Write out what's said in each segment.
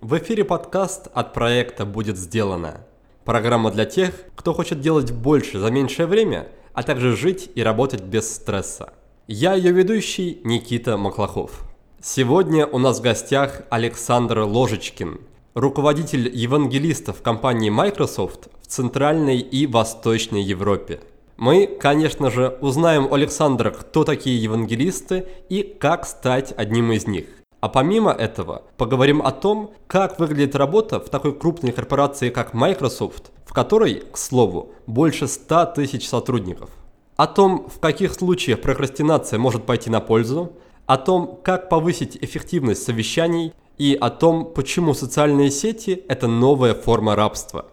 В эфире подкаст от проекта «Будет сделано». Программа для тех, кто хочет делать больше за меньшее время, а также жить и работать без стресса. Я ее ведущий Никита Маклахов. Сегодня у нас в гостях Александр Ложечкин, руководитель евангелистов компании Microsoft в Центральной и Восточной Европе. Мы, конечно же, узнаем у Александра, кто такие евангелисты и как стать одним из них. А помимо этого, поговорим о том, как выглядит работа в такой крупной корпорации, как Microsoft, в которой, к слову, больше 100 тысяч сотрудников. О том, в каких случаях прокрастинация может пойти на пользу, о том, как повысить эффективность совещаний и о том, почему социальные сети – это новая форма рабства.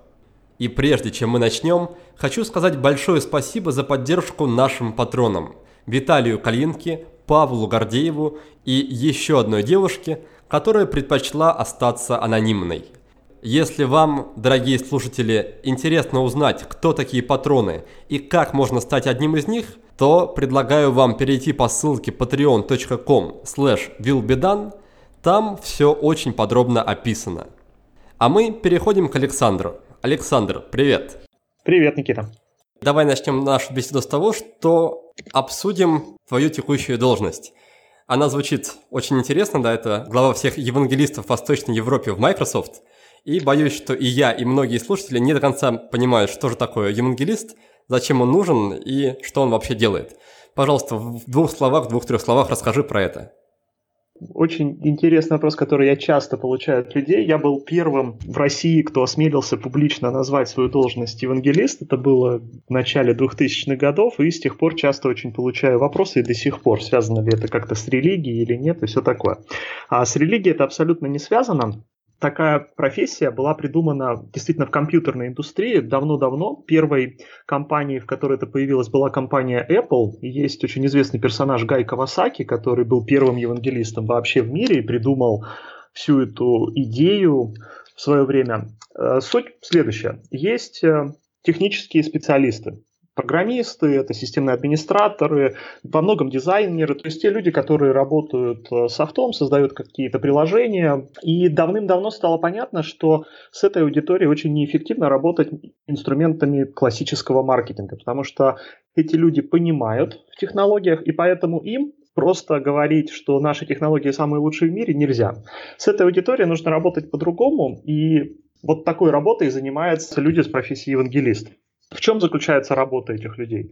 И прежде чем мы начнем, хочу сказать большое спасибо за поддержку нашим патронам – Виталию Калинке, Павлу Гордееву и еще одной девушке, которая предпочла остаться анонимной. Если вам, дорогие слушатели, интересно узнать, кто такие патроны и как можно стать одним из них, то предлагаю вам перейти по ссылке patreon.com willbedan, там все очень подробно описано. А мы переходим к Александру. Александр, привет! Привет, Никита! Давай начнем нашу беседу с того, что обсудим твою текущую должность. Она звучит очень интересно, да, это глава всех евангелистов в Восточной Европе в Microsoft. И боюсь, что и я, и многие слушатели не до конца понимают, что же такое евангелист, зачем он нужен и что он вообще делает. Пожалуйста, в двух словах, в двух-трех словах расскажи про это. Очень интересный вопрос, который я часто получаю от людей. Я был первым в России, кто осмелился публично назвать свою должность евангелист. Это было в начале 2000-х годов, и с тех пор часто очень получаю вопросы, и до сих пор, связано ли это как-то с религией или нет, и все такое. А с религией это абсолютно не связано такая профессия была придумана действительно в компьютерной индустрии давно-давно. Первой компанией, в которой это появилось, была компания Apple. Есть очень известный персонаж Гай Кавасаки, который был первым евангелистом вообще в мире и придумал всю эту идею в свое время. Э, суть следующая. Есть э, технические специалисты, программисты, это системные администраторы, во многом дизайнеры, то есть те люди, которые работают э, софтом, создают какие-то приложения. И давным-давно стало понятно, что с этой аудиторией очень неэффективно работать инструментами классического маркетинга, потому что эти люди понимают в технологиях, и поэтому им просто говорить, что наши технологии самые лучшие в мире, нельзя. С этой аудиторией нужно работать по-другому, и вот такой работой занимаются люди с профессией евангелист. В чем заключается работа этих людей?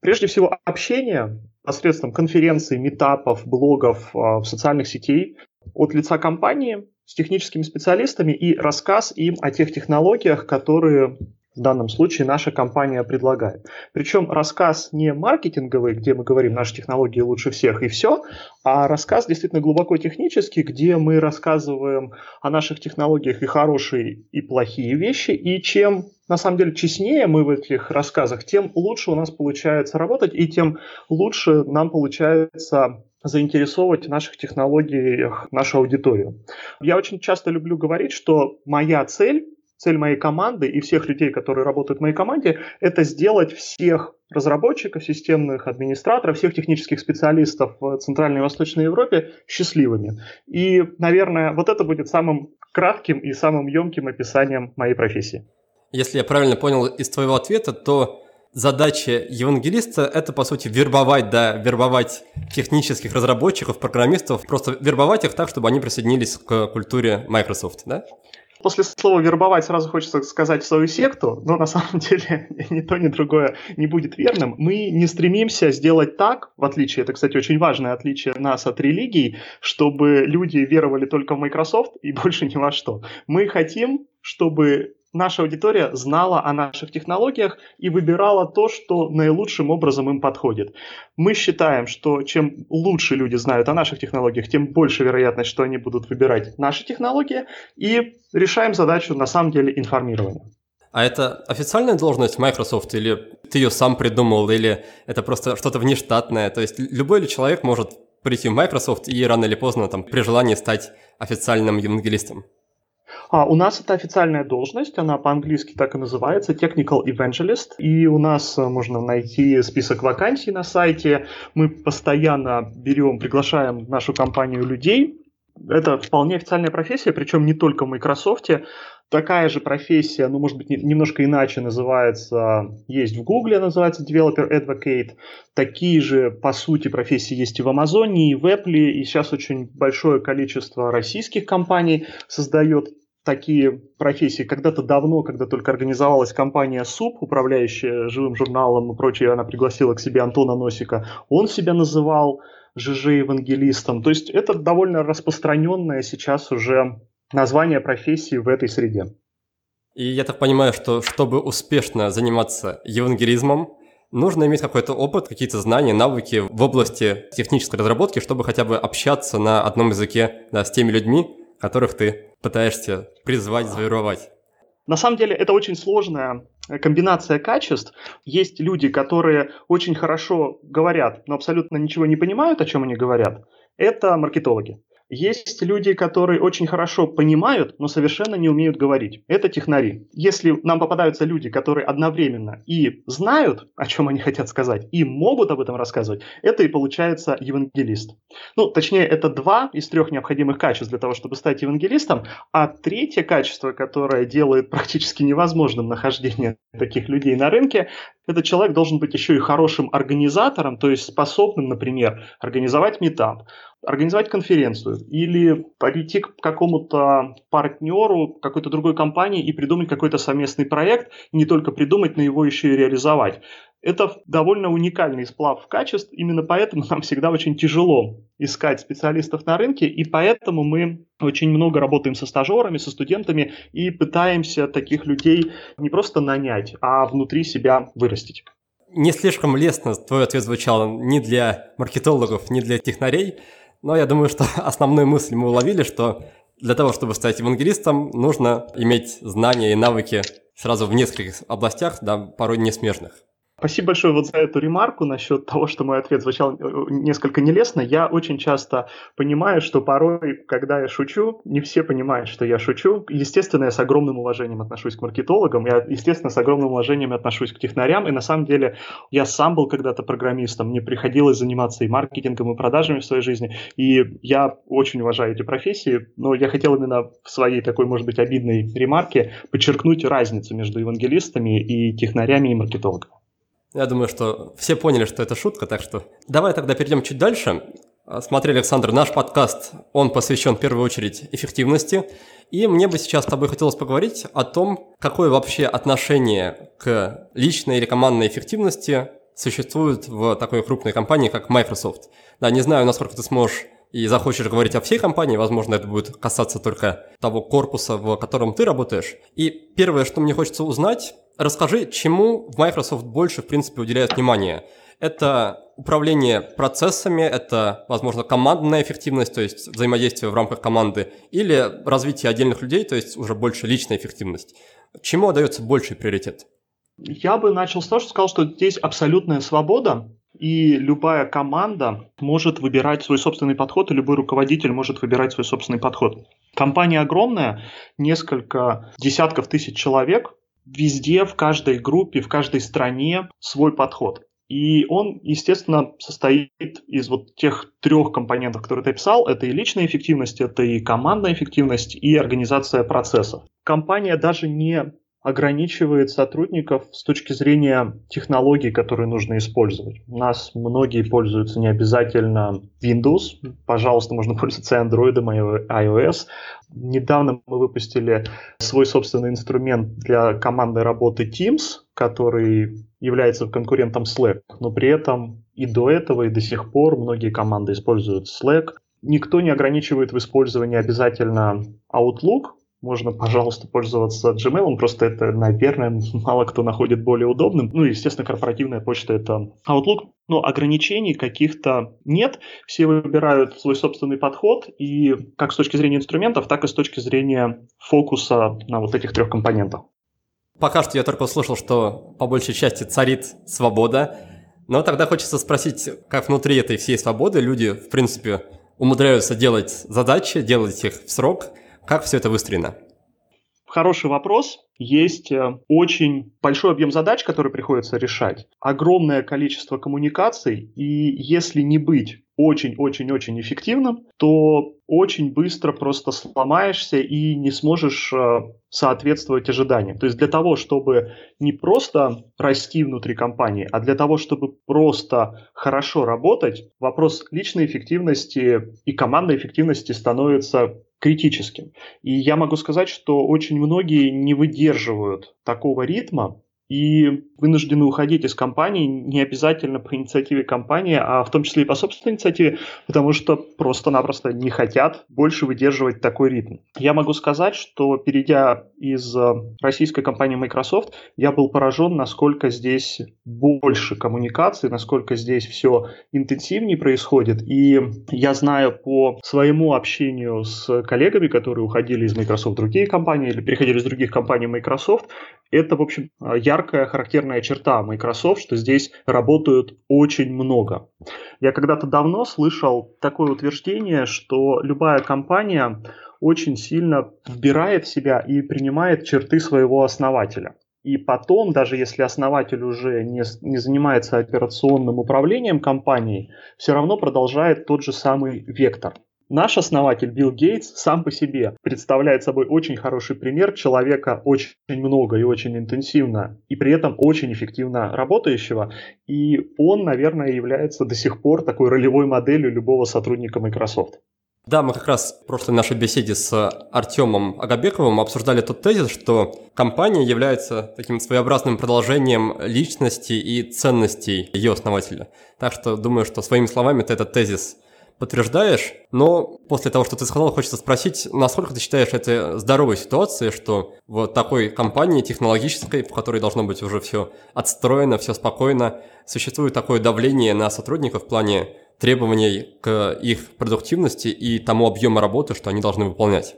Прежде всего, общение посредством конференций, метапов, блогов, а, в социальных сетей от лица компании с техническими специалистами и рассказ им о тех технологиях, которые в данном случае наша компания предлагает. Причем рассказ не маркетинговый, где мы говорим, наши технологии лучше всех и все, а рассказ действительно глубоко технический, где мы рассказываем о наших технологиях и хорошие, и плохие вещи, и чем на самом деле честнее мы в этих рассказах, тем лучше у нас получается работать, и тем лучше нам получается заинтересовывать в наших технологиях нашу аудиторию. Я очень часто люблю говорить, что моя цель цель моей команды и всех людей, которые работают в моей команде, это сделать всех разработчиков, системных администраторов, всех технических специалистов в Центральной и Восточной Европе счастливыми. И, наверное, вот это будет самым кратким и самым емким описанием моей профессии. Если я правильно понял из твоего ответа, то задача евангелиста – это, по сути, вербовать, да, вербовать технических разработчиков, программистов, просто вербовать их так, чтобы они присоединились к культуре Microsoft, да? После слова «вербовать» сразу хочется сказать свою секту, но на самом деле ни то, ни другое не будет верным. Мы не стремимся сделать так, в отличие, это, кстати, очень важное отличие нас от религий, чтобы люди веровали только в Microsoft и больше ни во что. Мы хотим, чтобы наша аудитория знала о наших технологиях и выбирала то, что наилучшим образом им подходит. Мы считаем, что чем лучше люди знают о наших технологиях, тем больше вероятность, что они будут выбирать наши технологии, и решаем задачу на самом деле информирования. А это официальная должность Microsoft, или ты ее сам придумал, или это просто что-то внештатное? То есть любой ли человек может прийти в Microsoft и рано или поздно там, при желании стать официальным евангелистом? А, у нас это официальная должность, она по-английски так и называется, Technical Evangelist, и у нас э, можно найти список вакансий на сайте. Мы постоянно берем, приглашаем в нашу компанию людей. Это вполне официальная профессия, причем не только в Microsoft. Такая же профессия, ну, может быть, немножко иначе называется, есть в Гугле, называется Developer Advocate. Такие же, по сути, профессии есть и в Амазоне, и в Apple, и сейчас очень большое количество российских компаний создает такие профессии. Когда-то давно, когда только организовалась компания СУП, управляющая живым журналом и прочее, она пригласила к себе Антона Носика. Он себя называл ЖЖ-евангелистом. То есть это довольно распространенная сейчас уже название профессии в этой среде. И я так понимаю, что чтобы успешно заниматься евангелизмом, нужно иметь какой-то опыт, какие-то знания, навыки в области технической разработки, чтобы хотя бы общаться на одном языке да, с теми людьми, которых ты пытаешься призвать, завоевать. На самом деле это очень сложная комбинация качеств. Есть люди, которые очень хорошо говорят, но абсолютно ничего не понимают, о чем они говорят. Это маркетологи. Есть люди, которые очень хорошо понимают, но совершенно не умеют говорить. Это технари. Если нам попадаются люди, которые одновременно и знают, о чем они хотят сказать, и могут об этом рассказывать, это и получается евангелист. Ну, точнее, это два из трех необходимых качеств для того, чтобы стать евангелистом, а третье качество, которое делает практически невозможным нахождение таких людей на рынке, этот человек должен быть еще и хорошим организатором, то есть способным, например, организовать метап, организовать конференцию или пойти к какому-то партнеру какой-то другой компании и придумать какой-то совместный проект, не только придумать, но его еще и реализовать. Это довольно уникальный сплав качеств, именно поэтому нам всегда очень тяжело искать специалистов на рынке, и поэтому мы очень много работаем со стажерами, со студентами и пытаемся таких людей не просто нанять, а внутри себя вырастить. Не слишком лестно твой ответ звучал ни для маркетологов, ни для технарей, но я думаю, что основную мысль мы уловили, что для того, чтобы стать евангелистом, нужно иметь знания и навыки сразу в нескольких областях, да, порой не смежных. Спасибо большое вот за эту ремарку насчет того, что мой ответ звучал э, несколько нелестно. Я очень часто понимаю, что порой, когда я шучу, не все понимают, что я шучу. Естественно, я с огромным уважением отношусь к маркетологам, я, естественно, с огромным уважением отношусь к технарям, и на самом деле я сам был когда-то программистом, мне приходилось заниматься и маркетингом, и продажами в своей жизни, и я очень уважаю эти профессии, но я хотел именно в своей такой, может быть, обидной ремарке подчеркнуть разницу между евангелистами и технарями и маркетологами. Я думаю, что все поняли, что это шутка, так что давай тогда перейдем чуть дальше. А, смотри, Александр, наш подкаст, он посвящен в первую очередь эффективности. И мне бы сейчас с тобой хотелось поговорить о том, какое вообще отношение к личной или командной эффективности существует в такой крупной компании, как Microsoft. Да, не знаю, насколько ты сможешь и захочешь говорить о всей компании, возможно, это будет касаться только того корпуса, в котором ты работаешь. И первое, что мне хочется узнать, Расскажи, чему в Microsoft больше, в принципе, уделяют внимание? Это управление процессами, это, возможно, командная эффективность, то есть взаимодействие в рамках команды, или развитие отдельных людей, то есть уже больше личная эффективность. Чему отдается больший приоритет? Я бы начал с того, что сказал, что здесь абсолютная свобода, и любая команда может выбирать свой собственный подход, и любой руководитель может выбирать свой собственный подход. Компания огромная, несколько десятков тысяч человек, везде, в каждой группе, в каждой стране свой подход. И он, естественно, состоит из вот тех трех компонентов, которые ты описал. Это и личная эффективность, это и командная эффективность, и организация процессов. Компания даже не ограничивает сотрудников с точки зрения технологий, которые нужно использовать. У нас многие пользуются не обязательно Windows, пожалуйста, можно пользоваться Android и iOS. Недавно мы выпустили свой собственный инструмент для командной работы Teams, который является конкурентом Slack, но при этом и до этого, и до сих пор многие команды используют Slack. Никто не ограничивает в использовании обязательно Outlook, можно, пожалуйста, пользоваться Gmail, просто это, наверное, мало кто находит более удобным. Ну, естественно, корпоративная почта — это Outlook, но ограничений каких-то нет. Все выбирают свой собственный подход, и как с точки зрения инструментов, так и с точки зрения фокуса на вот этих трех компонентах. Пока что я только услышал, что по большей части царит свобода, но тогда хочется спросить, как внутри этой всей свободы люди, в принципе, умудряются делать задачи, делать их в срок – как все это выстроено? Хороший вопрос. Есть э, очень большой объем задач, которые приходится решать, огромное количество коммуникаций, и если не быть очень-очень-очень эффективным, то очень быстро просто сломаешься и не сможешь э, соответствовать ожиданиям. То есть для того, чтобы не просто расти внутри компании, а для того, чтобы просто хорошо работать, вопрос личной эффективности и командной эффективности становится критическим. И я могу сказать, что очень многие не выдерживают такого ритма, и вынуждены уходить из компании не обязательно по инициативе компании, а в том числе и по собственной инициативе, потому что просто-напросто не хотят больше выдерживать такой ритм. Я могу сказать, что перейдя из э, российской компании Microsoft, я был поражен, насколько здесь больше коммуникации, насколько здесь все интенсивнее происходит. И я знаю по своему общению с коллегами, которые уходили из Microsoft в другие компании или переходили из других компаний Microsoft, это, в общем, яркая характерная черта Microsoft, что здесь работают очень много. Я когда-то давно слышал такое утверждение, что любая компания очень сильно вбирает в себя и принимает черты своего основателя. И потом, даже если основатель уже не, не занимается операционным управлением компанией, все равно продолжает тот же самый вектор. Наш основатель Билл Гейтс сам по себе представляет собой очень хороший пример человека очень много и очень интенсивно, и при этом очень эффективно работающего. И он, наверное, является до сих пор такой ролевой моделью любого сотрудника Microsoft. Да, мы как раз в прошлой нашей беседе с Артемом Агабековым обсуждали тот тезис, что компания является таким своеобразным продолжением личности и ценностей ее основателя. Так что думаю, что своими словами ты этот тезис подтверждаешь, но после того, что ты сказал, хочется спросить, насколько ты считаешь это здоровой ситуацией, что в такой компании технологической, в которой должно быть уже все отстроено, все спокойно, существует такое давление на сотрудников в плане требований к их продуктивности и тому объему работы, что они должны выполнять?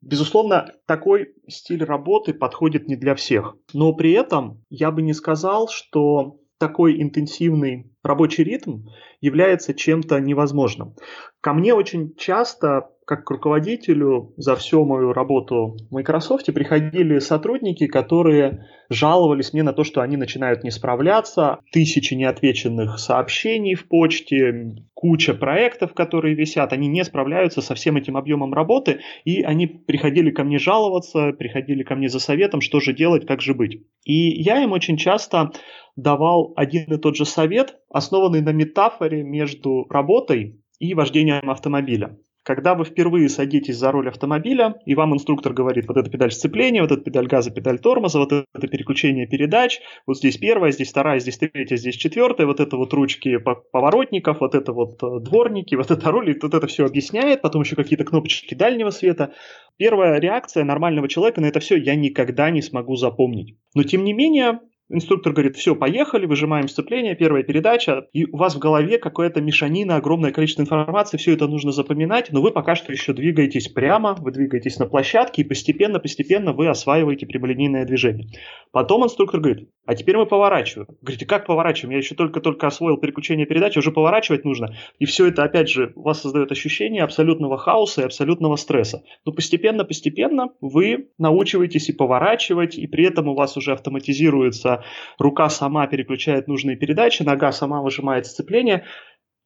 Безусловно, такой стиль работы подходит не для всех. Но при этом я бы не сказал, что такой интенсивный рабочий ритм является чем-то невозможным. Ко мне очень часто, как к руководителю, за всю мою работу в Microsoft приходили сотрудники, которые жаловались мне на то, что они начинают не справляться, тысячи неотвеченных сообщений в почте, куча проектов, которые висят, они не справляются со всем этим объемом работы, и они приходили ко мне жаловаться, приходили ко мне за советом, что же делать, как же быть. И я им очень часто давал один и тот же совет, основанный на метафоре между работой и вождением автомобиля. Когда вы впервые садитесь за руль автомобиля, и вам инструктор говорит, вот это педаль сцепления, вот это педаль газа, педаль тормоза, вот это переключение передач, вот здесь первая, здесь вторая, здесь третья, здесь четвертая, вот это вот ручки поворотников, вот это вот э, дворники, вот это руль, и вот это все объясняет, потом еще какие-то кнопочки дальнего света. Первая реакция нормального человека на это все я никогда не смогу запомнить. Но тем не менее, Инструктор говорит, все, поехали, выжимаем сцепление, первая передача, и у вас в голове какая-то мешанина, огромное количество информации, все это нужно запоминать, но вы пока что еще двигаетесь прямо, вы двигаетесь на площадке, и постепенно-постепенно вы осваиваете прямолинейное движение. Потом инструктор говорит, а теперь мы поворачиваем. Говорите, как поворачиваем? Я еще только-только освоил переключение передачи, уже поворачивать нужно. И все это, опять же, у вас создает ощущение абсолютного хаоса и абсолютного стресса. Но постепенно-постепенно вы научиваетесь и поворачивать, и при этом у вас уже автоматизируется рука сама переключает нужные передачи, нога сама выжимает сцепление.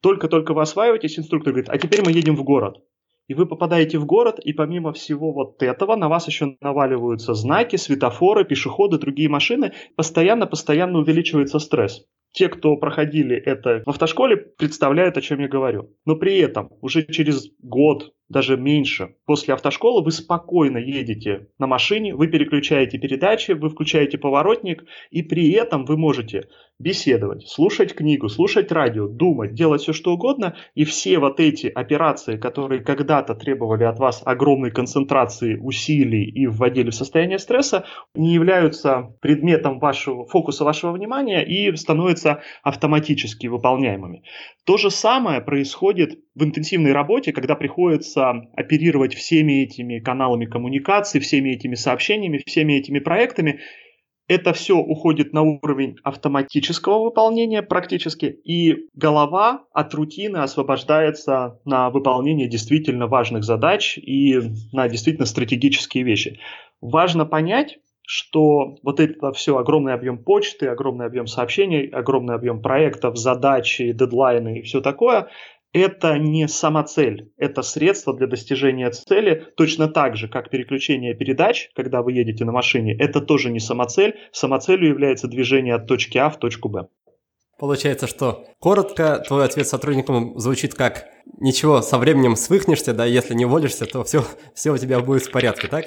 Только-только вы осваиваетесь, инструктор говорит, а теперь мы едем в город. И вы попадаете в город, и помимо всего вот этого на вас еще наваливаются знаки, светофоры, пешеходы, другие машины. Постоянно-постоянно увеличивается стресс. Те, кто проходили это в автошколе, представляют, о чем я говорю. Но при этом уже через год, даже меньше, после автошколы вы спокойно едете на машине, вы переключаете передачи, вы включаете поворотник, и при этом вы можете беседовать, слушать книгу, слушать радио, думать, делать все что угодно, и все вот эти операции, которые когда-то требовали от вас огромной концентрации усилий и вводили в состояние стресса, не являются предметом вашего фокуса вашего внимания и становятся автоматически выполняемыми. То же самое происходит в интенсивной работе, когда приходится оперировать всеми этими каналами коммуникации, всеми этими сообщениями, всеми этими проектами, это все уходит на уровень автоматического выполнения практически, и голова от рутины освобождается на выполнение действительно важных задач и на действительно стратегические вещи. Важно понять, что вот это все огромный объем почты, огромный объем сообщений, огромный объем проектов, задачи, дедлайны и все такое, это не сама цель, это средство для достижения цели, точно так же, как переключение передач, когда вы едете на машине, это тоже не самоцель, самоцелью является движение от точки А в точку Б. Получается, что коротко твой ответ сотрудникам звучит как «Ничего, со временем свыкнешься, да, если не уволишься, то все, все у тебя будет в порядке», так?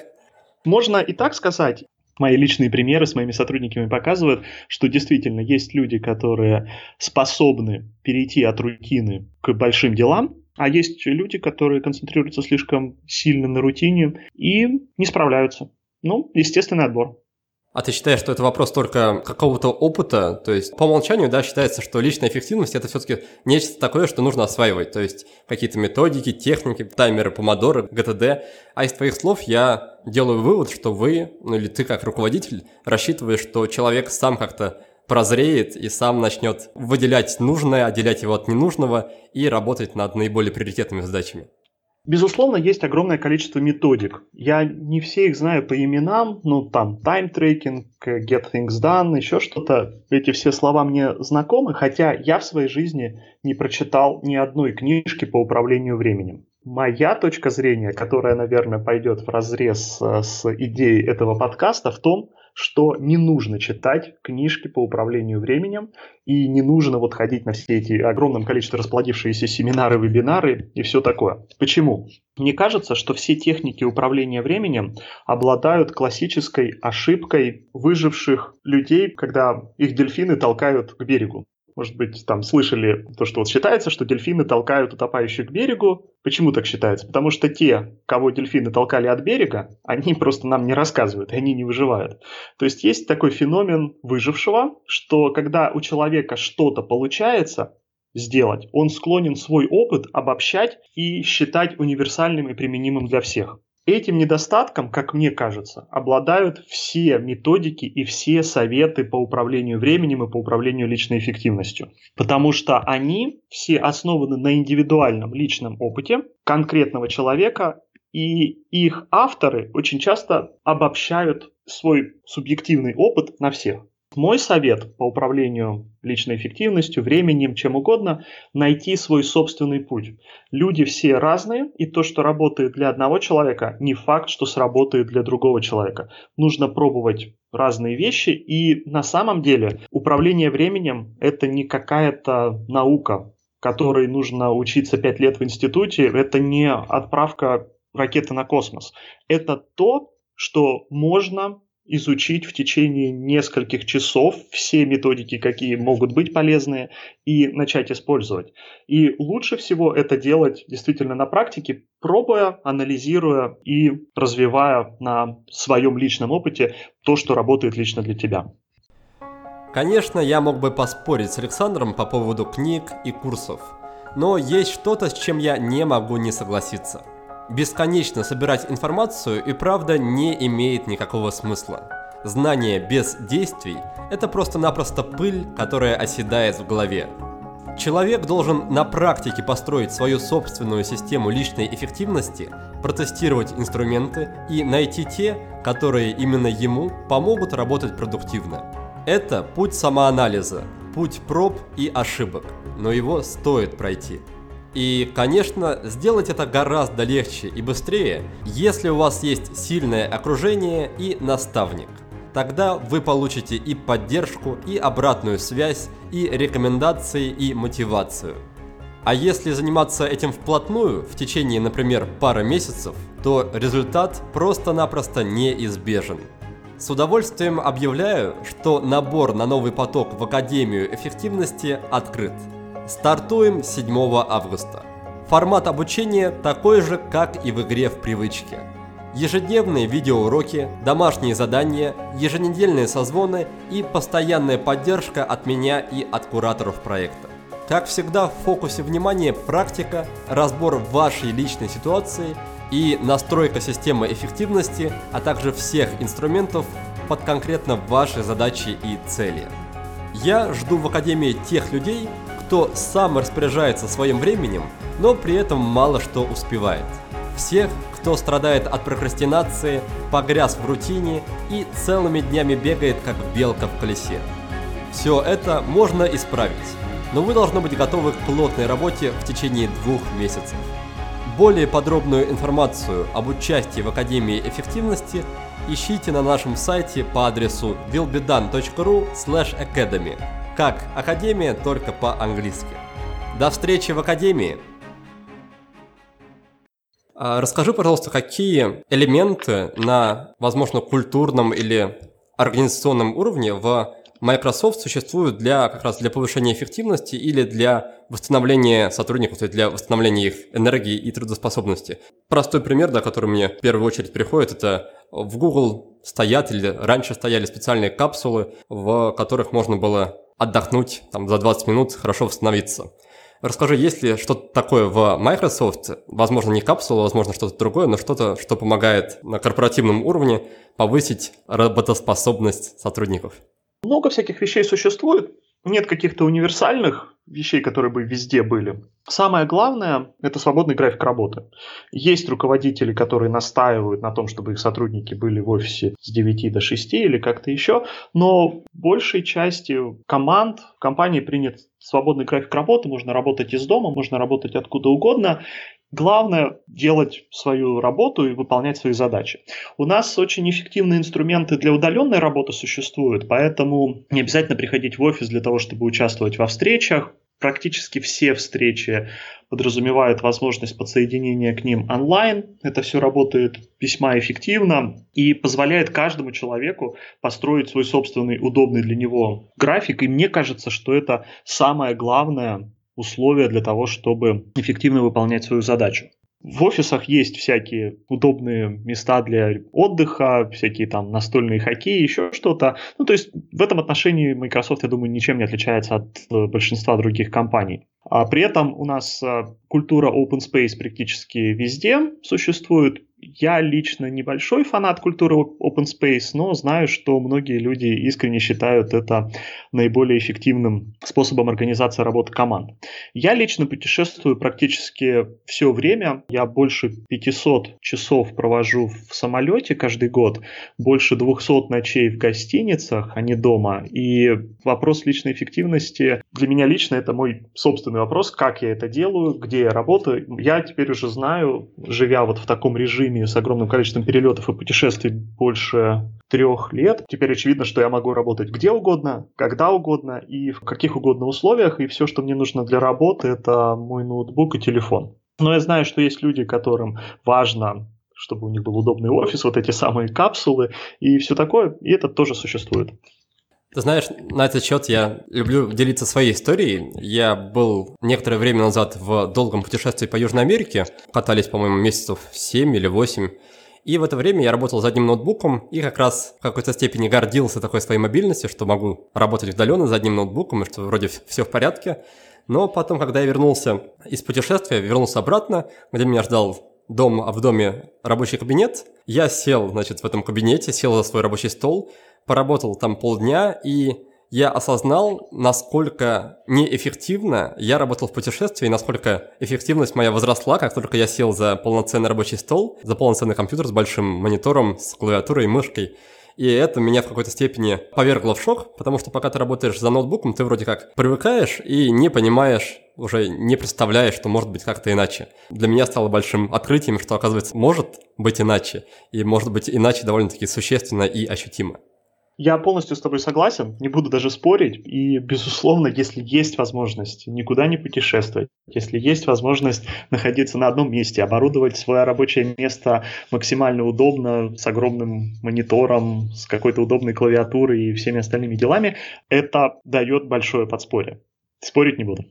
Можно и так сказать, мои личные примеры с моими сотрудниками показывают, что действительно есть люди, которые способны перейти от рутины к большим делам, а есть люди, которые концентрируются слишком сильно на рутине и не справляются. Ну, естественный отбор. А ты считаешь, что это вопрос только какого-то опыта? То есть по умолчанию, да, считается, что личная эффективность это все-таки нечто такое, что нужно осваивать. То есть какие-то методики, техники, таймеры, помодоры, ГТД. А из твоих слов я делаю вывод, что вы, ну или ты как руководитель, рассчитываешь, что человек сам как-то прозреет и сам начнет выделять нужное, отделять его от ненужного и работать над наиболее приоритетными задачами. Безусловно, есть огромное количество методик. Я не все их знаю по именам, ну там time tracking, get things done, еще что-то. Эти все слова мне знакомы, хотя я в своей жизни не прочитал ни одной книжки по управлению временем. Моя точка зрения, которая, наверное, пойдет в разрез э, с идеей этого подкаста, в том, что не нужно читать книжки по управлению временем и не нужно вот ходить на все эти огромном количестве расплодившиеся семинары, вебинары и все такое. Почему? Мне кажется, что все техники управления временем обладают классической ошибкой выживших людей, когда их дельфины толкают к берегу. Может быть, там слышали то, что вот считается, что дельфины толкают утопающих к берегу. Почему так считается? Потому что те, кого дельфины толкали от берега, они просто нам не рассказывают, они не выживают. То есть есть такой феномен выжившего, что когда у человека что-то получается, сделать. Он склонен свой опыт обобщать и считать универсальным и применимым для всех. Этим недостатком, как мне кажется, обладают все методики и все советы по управлению временем и по управлению личной эффективностью. Потому что они все основаны на индивидуальном личном опыте конкретного человека, и их авторы очень часто обобщают свой субъективный опыт на всех. Мой совет по управлению личной эффективностью, временем, чем угодно, найти свой собственный путь. Люди все разные, и то, что работает для одного человека, не факт, что сработает для другого человека. Нужно пробовать разные вещи, и на самом деле управление временем – это не какая-то наука, которой нужно учиться пять лет в институте, это не отправка ракеты на космос. Это то, что можно изучить в течение нескольких часов все методики, какие могут быть полезные, и начать использовать. И лучше всего это делать действительно на практике, пробуя, анализируя и развивая на своем личном опыте то, что работает лично для тебя. Конечно, я мог бы поспорить с Александром по поводу книг и курсов, но есть что-то, с чем я не могу не согласиться – Бесконечно собирать информацию и правда не имеет никакого смысла. Знание без действий – это просто-напросто пыль, которая оседает в голове. Человек должен на практике построить свою собственную систему личной эффективности, протестировать инструменты и найти те, которые именно ему помогут работать продуктивно. Это путь самоанализа, путь проб и ошибок, но его стоит пройти. И, конечно, сделать это гораздо легче и быстрее, если у вас есть сильное окружение и наставник. Тогда вы получите и поддержку, и обратную связь, и рекомендации, и мотивацию. А если заниматься этим вплотную, в течение, например, пары месяцев, то результат просто-напросто неизбежен. С удовольствием объявляю, что набор на новый поток в Академию эффективности открыт. Стартуем 7 августа. Формат обучения такой же, как и в игре в привычке. Ежедневные видеоуроки, домашние задания, еженедельные созвоны и постоянная поддержка от меня и от кураторов проекта. Как всегда в фокусе внимания практика, разбор вашей личной ситуации и настройка системы эффективности, а также всех инструментов под конкретно ваши задачи и цели. Я жду в Академии тех людей, кто сам распоряжается своим временем, но при этом мало что успевает. Всех, кто страдает от прокрастинации, погряз в рутине и целыми днями бегает, как белка в колесе. Все это можно исправить, но вы должны быть готовы к плотной работе в течение двух месяцев. Более подробную информацию об участии в Академии эффективности ищите на нашем сайте по адресу willbedan.ru academy, как Академия, только по-английски. До встречи в Академии! А, расскажи, пожалуйста, какие элементы на, возможно, культурном или организационном уровне в Microsoft существуют для как раз для повышения эффективности или для восстановления сотрудников, то есть для восстановления их энергии и трудоспособности. Простой пример, да, который мне в первую очередь приходит, это в Google стоят или раньше стояли специальные капсулы, в которых можно было отдохнуть там, за 20 минут, хорошо восстановиться. Расскажи, есть ли что-то такое в Microsoft, возможно, не капсула, возможно, что-то другое, но что-то, что помогает на корпоративном уровне повысить работоспособность сотрудников? Много всяких вещей существует. Нет каких-то универсальных вещей, которые бы везде были. Самое главное – это свободный график работы. Есть руководители, которые настаивают на том, чтобы их сотрудники были в офисе с 9 до 6 или как-то еще, но большей части команд в компании принят свободный график работы, можно работать из дома, можно работать откуда угодно, Главное делать свою работу и выполнять свои задачи. У нас очень эффективные инструменты для удаленной работы существуют, поэтому не обязательно приходить в офис для того, чтобы участвовать во встречах. Практически все встречи подразумевают возможность подсоединения к ним онлайн. Это все работает весьма эффективно и позволяет каждому человеку построить свой собственный удобный для него график. И мне кажется, что это самое главное условия для того, чтобы эффективно выполнять свою задачу. В офисах есть всякие удобные места для отдыха, всякие там настольные хоккеи, еще что-то. Ну, то есть в этом отношении Microsoft, я думаю, ничем не отличается от э, большинства других компаний. А при этом у нас э, культура open space практически везде существует. Я лично небольшой фанат культуры open space, но знаю, что многие люди искренне считают это наиболее эффективным способом организации работы команд. Я лично путешествую практически все время. Я больше 500 часов провожу в самолете каждый год, больше 200 ночей в гостиницах, а не дома. И вопрос личной эффективности для меня лично это мой собственный вопрос, как я это делаю, где я работаю. Я теперь уже знаю, живя вот в таком режиме с огромным количеством перелетов и путешествий больше трех лет, теперь очевидно, что я могу работать где угодно, когда угодно и в каких угодно условиях, и все, что мне нужно для работы, это мой ноутбук и телефон. Но я знаю, что есть люди, которым важно чтобы у них был удобный офис, вот эти самые капсулы и все такое, и это тоже существует. Ты знаешь, на этот счет я люблю делиться своей историей. Я был некоторое время назад в долгом путешествии по Южной Америке. Катались, по-моему, месяцев 7 или 8. И в это время я работал за одним ноутбуком и как раз в какой-то степени гордился такой своей мобильностью, что могу работать удаленно за одним ноутбуком, и что вроде все в порядке. Но потом, когда я вернулся из путешествия, вернулся обратно, где меня ждал дом, а в доме рабочий кабинет, я сел, значит, в этом кабинете, сел за свой рабочий стол, поработал там полдня, и я осознал, насколько неэффективно я работал в путешествии, насколько эффективность моя возросла, как только я сел за полноценный рабочий стол, за полноценный компьютер с большим монитором, с клавиатурой и мышкой. И это меня в какой-то степени повергло в шок, потому что пока ты работаешь за ноутбуком, ты вроде как привыкаешь и не понимаешь, уже не представляешь, что может быть как-то иначе. Для меня стало большим открытием, что, оказывается, может быть иначе, и может быть иначе довольно-таки существенно и ощутимо. Я полностью с тобой согласен, не буду даже спорить. И, безусловно, если есть возможность никуда не путешествовать, если есть возможность находиться на одном месте, оборудовать свое рабочее место максимально удобно, с огромным монитором, с какой-то удобной клавиатурой и всеми остальными делами, это дает большое подспорье. Спорить не буду.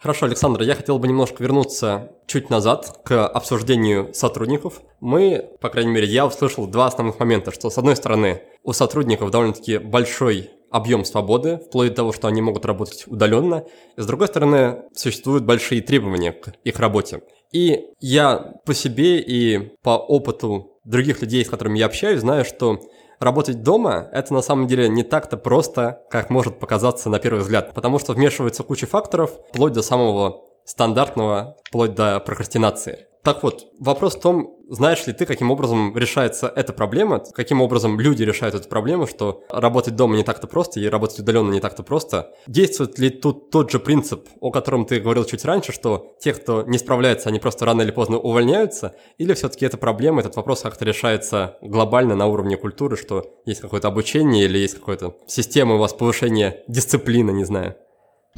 Хорошо, Александр, я хотел бы немножко вернуться чуть назад к обсуждению сотрудников. Мы, по крайней мере, я услышал два основных момента, что с одной стороны у сотрудников довольно-таки большой объем свободы, вплоть до того, что они могут работать удаленно. И с другой стороны, существуют большие требования к их работе. И я по себе и по опыту других людей, с которыми я общаюсь, знаю, что работать дома – это на самом деле не так-то просто, как может показаться на первый взгляд, потому что вмешивается куча факторов, вплоть до самого стандартного, вплоть до прокрастинации. Так вот, вопрос в том, знаешь ли ты, каким образом решается эта проблема, каким образом люди решают эту проблему, что работать дома не так-то просто и работать удаленно не так-то просто. Действует ли тут тот же принцип, о котором ты говорил чуть раньше, что те, кто не справляется, они просто рано или поздно увольняются, или все-таки эта проблема, этот вопрос как-то решается глобально на уровне культуры, что есть какое-то обучение или есть какая-то система у вас повышения дисциплины, не знаю?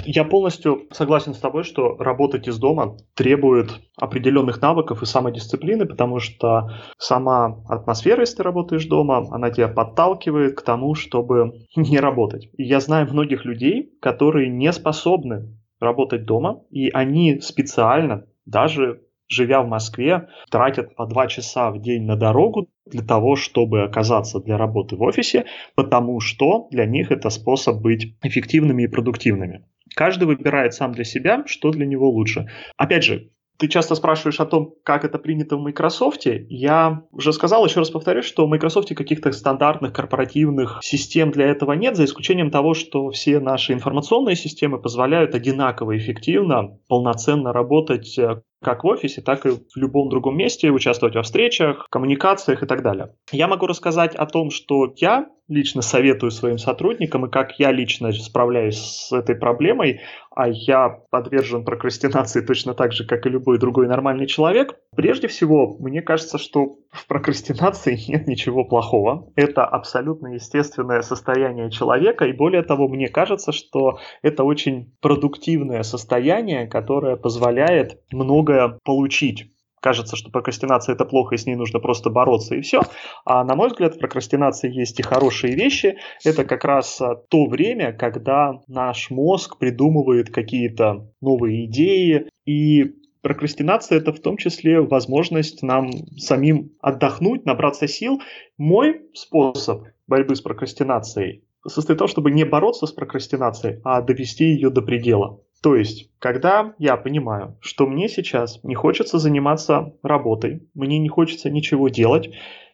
Я полностью согласен с тобой, что работать из дома требует определенных навыков и самодисциплины, потому что сама атмосфера, если ты работаешь дома, она тебя подталкивает к тому, чтобы не работать. И я знаю многих людей, которые не способны работать дома, и они специально, даже живя в Москве, тратят по два часа в день на дорогу для того, чтобы оказаться для работы в офисе, потому что для них это способ быть эффективными и продуктивными. Каждый выбирает сам для себя, что для него лучше. Опять же, ты часто спрашиваешь о том, как это принято в Microsoft. Я уже сказал, еще раз повторюсь, что в Microsoft каких-то стандартных корпоративных систем для этого нет, за исключением того, что все наши информационные системы позволяют одинаково эффективно, полноценно работать э, как в офисе, так и в любом другом месте, участвовать во встречах, коммуникациях и так далее. Я могу рассказать о том, что я лично советую своим сотрудникам и как я лично справляюсь с этой проблемой, а я подвержен прокрастинации точно так же, как и любой другой нормальный человек. Прежде всего, мне кажется, что в прокрастинации нет ничего плохого. Это абсолютно естественное состояние человека, и более того, мне кажется, что это очень продуктивное состояние, которое позволяет многое получить кажется, что прокрастинация это плохо, и с ней нужно просто бороться, и все. А на мой взгляд, в прокрастинации есть и хорошие вещи. Это как раз а, то время, когда наш мозг придумывает какие-то новые идеи, и прокрастинация это в том числе возможность нам самим отдохнуть, набраться сил. Мой способ борьбы с прокрастинацией состоит в том, чтобы не бороться с прокрастинацией, а довести ее до предела. То есть, когда я понимаю, что мне сейчас не хочется заниматься работой, мне не хочется ничего делать,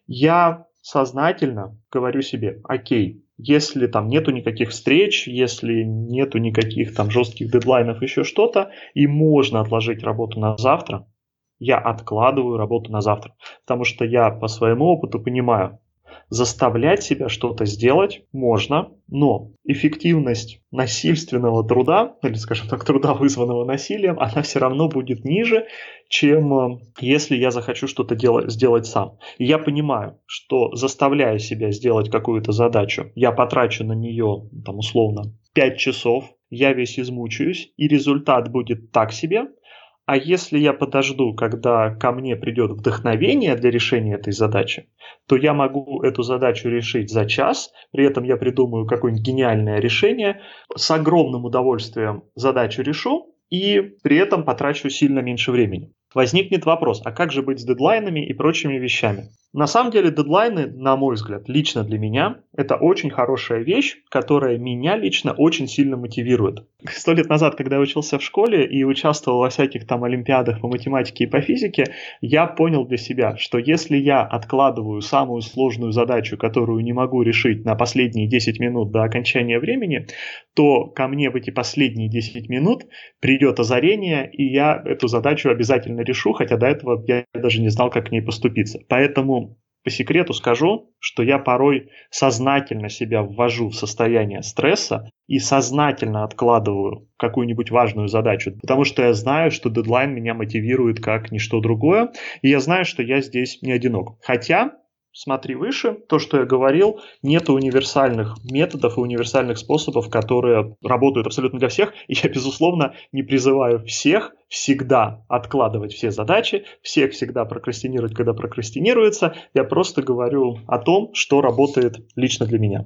я сознательно говорю себе, окей, если там нету никаких встреч, если нету никаких там жестких дедлайнов, еще что-то, и можно отложить работу на завтра, я откладываю работу на завтра. Потому что я по своему опыту понимаю, Заставлять себя что-то сделать можно, но эффективность насильственного труда, или, скажем так, труда, вызванного насилием, она все равно будет ниже, чем э, если я захочу что-то делать, сделать сам. И я понимаю, что заставляя себя сделать какую-то задачу, я потрачу на нее, там, условно, 5 часов, я весь измучаюсь, и результат будет так себе, а если я подожду, когда ко мне придет вдохновение для решения этой задачи, то я могу эту задачу решить за час, при этом я придумаю какое-нибудь гениальное решение, с огромным удовольствием задачу решу, и при этом потрачу сильно меньше времени. Возникнет вопрос, а как же быть с дедлайнами и прочими вещами? На самом деле дедлайны, на мой взгляд, лично для меня, это очень хорошая вещь, которая меня лично очень сильно мотивирует. Сто лет назад, когда я учился в школе и участвовал во всяких там олимпиадах по математике и по физике, я понял для себя, что если я откладываю самую сложную задачу, которую не могу решить на последние 10 минут до окончания времени, то ко мне в эти последние 10 минут придет озарение, и я эту задачу обязательно решу, хотя до этого я даже не знал, как к ней поступиться. Поэтому по секрету скажу, что я порой сознательно себя ввожу в состояние стресса и сознательно откладываю какую-нибудь важную задачу, потому что я знаю, что дедлайн меня мотивирует как ничто другое, и я знаю, что я здесь не одинок. Хотя смотри выше, то, что я говорил, нет универсальных методов и универсальных способов, которые работают абсолютно для всех. И я, безусловно, не призываю всех всегда откладывать все задачи, всех всегда прокрастинировать, когда прокрастинируется. Я просто говорю о том, что работает лично для меня.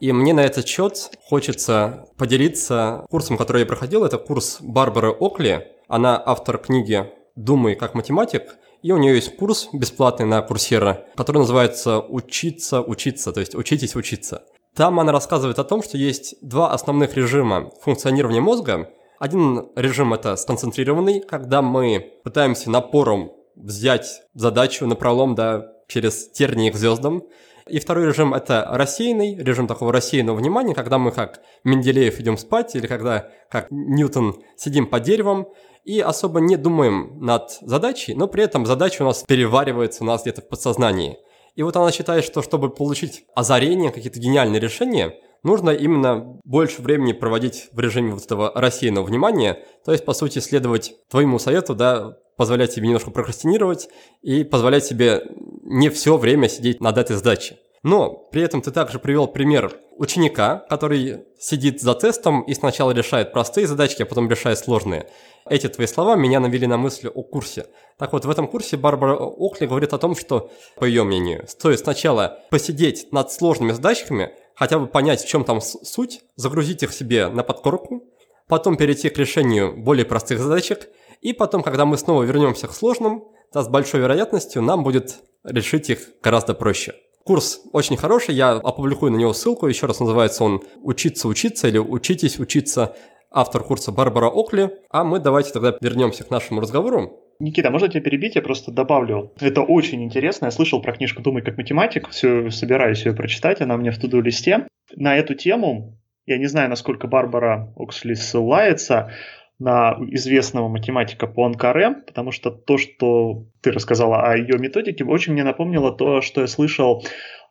И мне на этот счет хочется поделиться курсом, который я проходил. Это курс Барбары Окли. Она автор книги «Думай как математик». И у нее есть курс бесплатный на Курсера, который называется «Учиться, учиться», то есть «Учитесь учиться». Там она рассказывает о том, что есть два основных режима функционирования мозга. Один режим – это сконцентрированный, когда мы пытаемся напором взять задачу на пролом да, через тернии к звездам. И второй режим – это рассеянный, режим такого рассеянного внимания, когда мы как Менделеев идем спать, или когда, как Ньютон, сидим под деревом и особо не думаем над задачей, но при этом задача у нас переваривается у нас где-то в подсознании. И вот она считает, что чтобы получить озарение, какие-то гениальные решения, нужно именно больше времени проводить в режиме вот этого рассеянного внимания, то есть, по сути, следовать твоему совету, да, позволять себе немножко прокрастинировать и позволять себе не все время сидеть над этой задачей. Но при этом ты также привел пример ученика, который сидит за тестом и сначала решает простые задачки, а потом решает сложные. Эти твои слова меня навели на мысли о курсе. Так вот, в этом курсе Барбара Окли говорит о том, что, по ее мнению, стоит сначала посидеть над сложными задачками, хотя бы понять, в чем там суть, загрузить их себе на подкорку, потом перейти к решению более простых задачек, и потом, когда мы снова вернемся к сложным, то с большой вероятностью нам будет решить их гораздо проще. Курс очень хороший, я опубликую на него ссылку, еще раз называется он «Учиться учиться» или «Учитесь учиться», автор курса Барбара Окли. А мы давайте тогда вернемся к нашему разговору. Никита, можно тебя перебить? Я просто добавлю. Это очень интересно. Я слышал про книжку «Думай как математик». Все, собираюсь ее прочитать. Она у меня в туду-листе. На эту тему, я не знаю, насколько Барбара Оксли ссылается, на известного математика Пуанкаре, потому что то, что ты рассказала о ее методике, очень мне напомнило то, что я слышал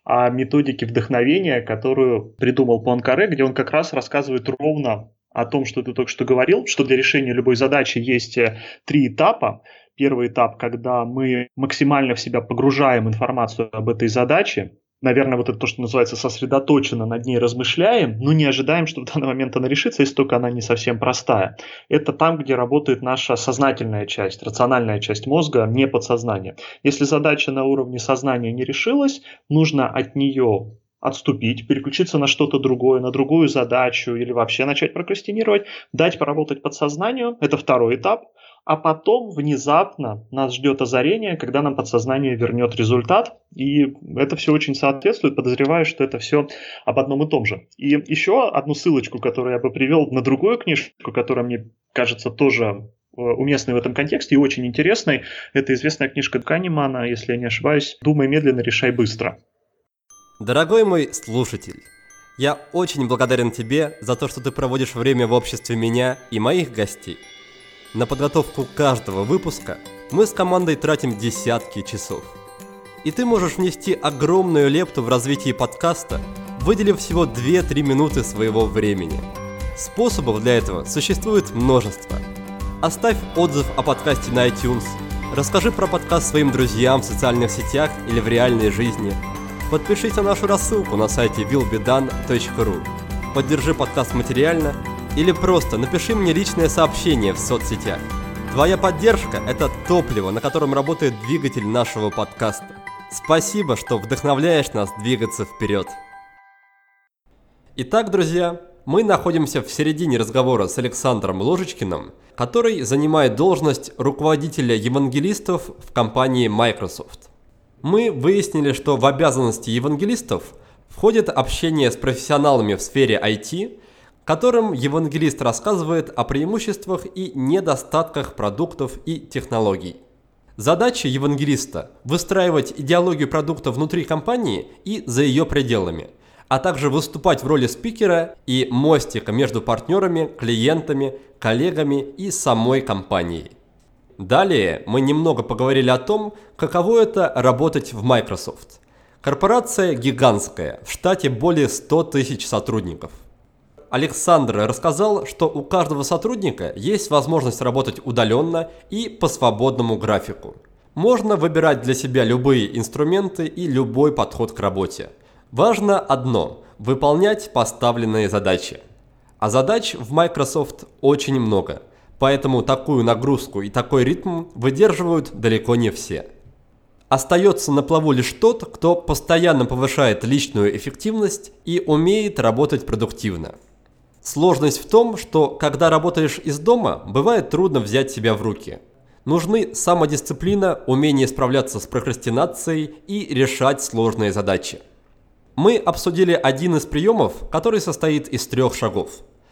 о методике вдохновения, которую придумал Пуанкаре, где он как раз рассказывает ровно о том, что ты только что говорил, что для решения любой задачи есть э, три этапа. Первый этап, когда мы максимально в себя погружаем информацию об этой задаче, наверное, вот это то, что называется сосредоточенно над ней размышляем, но не ожидаем, что в данный момент она решится, если только она не совсем простая. Это там, где работает наша сознательная часть, рациональная часть мозга, не подсознание. Если задача на уровне сознания не решилась, нужно от нее отступить, переключиться на что-то другое, на другую задачу или вообще начать прокрастинировать, дать поработать подсознанию. Это второй этап а потом внезапно нас ждет озарение, когда нам подсознание вернет результат, и это все очень соответствует, подозреваю, что это все об одном и том же. И еще одну ссылочку, которую я бы привел на другую книжку, которая мне кажется тоже э, уместной в этом контексте и очень интересной, это известная книжка Канемана, если я не ошибаюсь, «Думай медленно, решай быстро». Дорогой мой слушатель, я очень благодарен тебе за то, что ты проводишь время в обществе меня и моих гостей – на подготовку каждого выпуска мы с командой тратим десятки часов. И ты можешь внести огромную лепту в развитие подкаста, выделив всего 2-3 минуты своего времени. Способов для этого существует множество. Оставь отзыв о подкасте на iTunes, расскажи про подкаст своим друзьям в социальных сетях или в реальной жизни, подпишись на нашу рассылку на сайте willbedone.ru, поддержи подкаст материально – или просто напиши мне личное сообщение в соцсетях. Твоя поддержка – это топливо, на котором работает двигатель нашего подкаста. Спасибо, что вдохновляешь нас двигаться вперед. Итак, друзья, мы находимся в середине разговора с Александром Ложечкиным, который занимает должность руководителя евангелистов в компании Microsoft. Мы выяснили, что в обязанности евангелистов входит общение с профессионалами в сфере IT которым евангелист рассказывает о преимуществах и недостатках продуктов и технологий. Задача евангелиста – выстраивать идеологию продукта внутри компании и за ее пределами, а также выступать в роли спикера и мостика между партнерами, клиентами, коллегами и самой компанией. Далее мы немного поговорили о том, каково это работать в Microsoft. Корпорация гигантская, в штате более 100 тысяч сотрудников. Александр рассказал, что у каждого сотрудника есть возможность работать удаленно и по свободному графику. Можно выбирать для себя любые инструменты и любой подход к работе. Важно одно – выполнять поставленные задачи. А задач в Microsoft очень много, поэтому такую нагрузку и такой ритм выдерживают далеко не все. Остается на плаву лишь тот, кто постоянно повышает личную эффективность и умеет работать продуктивно. Сложность в том, что когда работаешь из дома, бывает трудно взять себя в руки – Нужны самодисциплина, умение справляться с прокрастинацией и решать сложные задачи. Мы обсудили один из приемов, который состоит из трех шагов.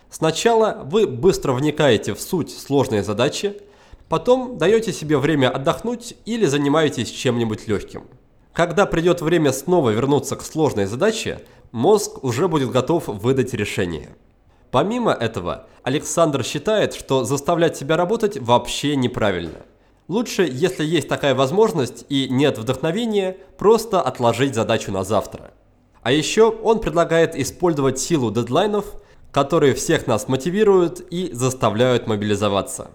Сначала вы быстро вникаете в суть сложной задачи, потом даете себе время отдохнуть или занимаетесь чем-нибудь легким. Когда придет время снова вернуться к сложной задаче, мозг уже будет готов выдать решение. Помимо этого, Александр считает, что заставлять себя работать вообще неправильно. Лучше, если есть такая возможность и нет вдохновения, просто отложить задачу на завтра. А еще он предлагает использовать силу дедлайнов, которые всех нас мотивируют и заставляют мобилизоваться.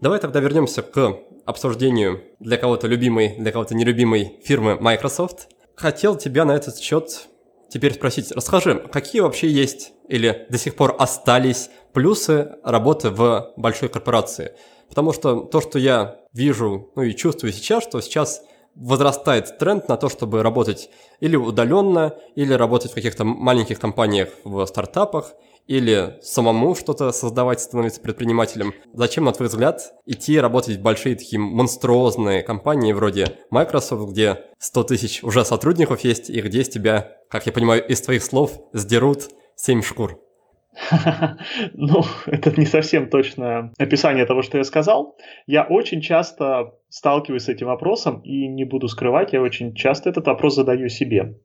Давай тогда вернемся к обсуждению для кого-то любимой, для кого-то нелюбимой фирмы Microsoft. Хотел тебя на этот счет теперь спросить, расскажи, какие вообще есть или до сих пор остались плюсы работы в большой корпорации? Потому что то, что я вижу, ну и чувствую сейчас, что сейчас возрастает тренд на то, чтобы работать или удаленно, или работать в каких-то маленьких компаниях в стартапах, или самому что-то создавать, становиться предпринимателем. Зачем, на твой взгляд, идти работать в большие такие монструозные компании вроде Microsoft, где 100 тысяч уже сотрудников есть, и где с тебя, как я понимаю, из твоих слов сдерут 7 шкур? Ну, это не совсем точное описание того, что я сказал. Я очень часто сталкиваюсь с этим вопросом и не буду скрывать, я очень часто этот вопрос задаю себе.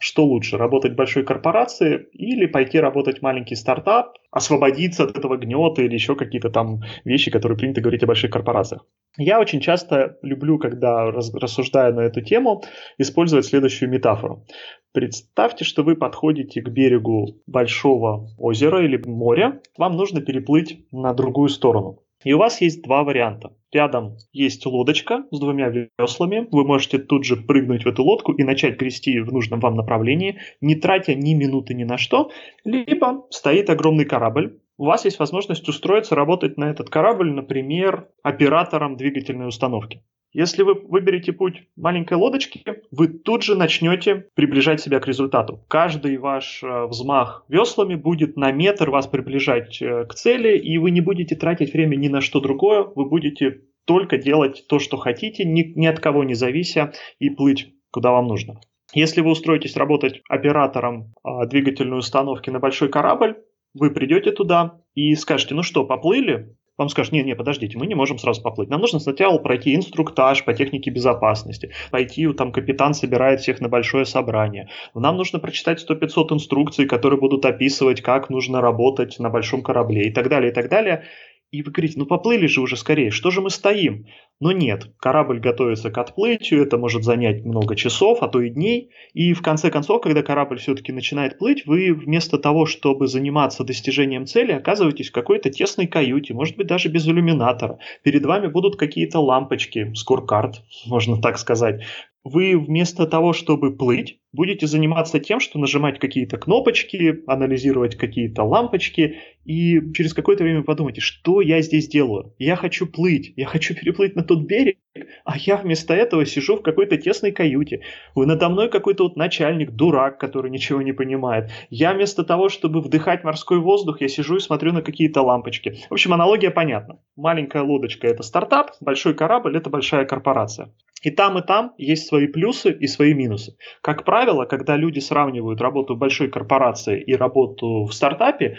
Что лучше, работать в большой корпорации или пойти работать в маленький стартап, освободиться от этого гнета или еще какие-то там вещи, которые принято говорить о больших корпорациях? Я очень часто люблю, когда рассуждаю на эту тему, использовать следующую метафору. Представьте, что вы подходите к берегу большого озера или моря. Вам нужно переплыть на другую сторону. И у вас есть два варианта. Рядом есть лодочка с двумя веслами. Вы можете тут же прыгнуть в эту лодку и начать грести в нужном вам направлении, не тратя ни минуты ни на что. Либо стоит огромный корабль. У вас есть возможность устроиться работать на этот корабль, например, оператором двигательной установки. Если вы выберете путь маленькой лодочки, вы тут же начнете приближать себя к результату. Каждый ваш э, взмах веслами будет на метр вас приближать э, к цели, и вы не будете тратить время ни на что другое, вы будете только делать то, что хотите, ни, ни от кого не завися, и плыть куда вам нужно. Если вы устроитесь работать оператором а, двигательной установки на большой корабль, вы придете туда и скажете, ну что, поплыли? Вам скажут, не, не, подождите, мы не можем сразу поплыть. Нам нужно сначала пройти инструктаж по технике безопасности, пойти, там капитан собирает всех на большое собрание. Нам нужно прочитать 100-500 инструкций, которые будут описывать, как нужно работать на большом корабле и так далее, и так далее. И вы говорите, ну поплыли же уже скорее, что же мы стоим? Но нет, корабль готовится к отплытию, это может занять много часов, а то и дней. И в конце концов, когда корабль все-таки начинает плыть, вы вместо того, чтобы заниматься достижением цели, оказываетесь в какой-то тесной каюте, может быть даже без иллюминатора. Перед вами будут какие-то лампочки, скоркард, можно так сказать, вы вместо того, чтобы плыть, будете заниматься тем, что нажимать какие-то кнопочки, анализировать какие-то лампочки, и через какое-то время подумайте, что я здесь делаю? Я хочу плыть, я хочу переплыть на тот берег, а я вместо этого сижу в какой-то тесной каюте. Вы надо мной какой-то вот начальник, дурак, который ничего не понимает. Я вместо того, чтобы вдыхать морской воздух, я сижу и смотрю на какие-то лампочки. В общем, аналогия понятна. Маленькая лодочка – это стартап, большой корабль – это большая корпорация. И там, и там есть свои плюсы и свои минусы. Как правило, когда люди сравнивают работу большой корпорации и работу в стартапе,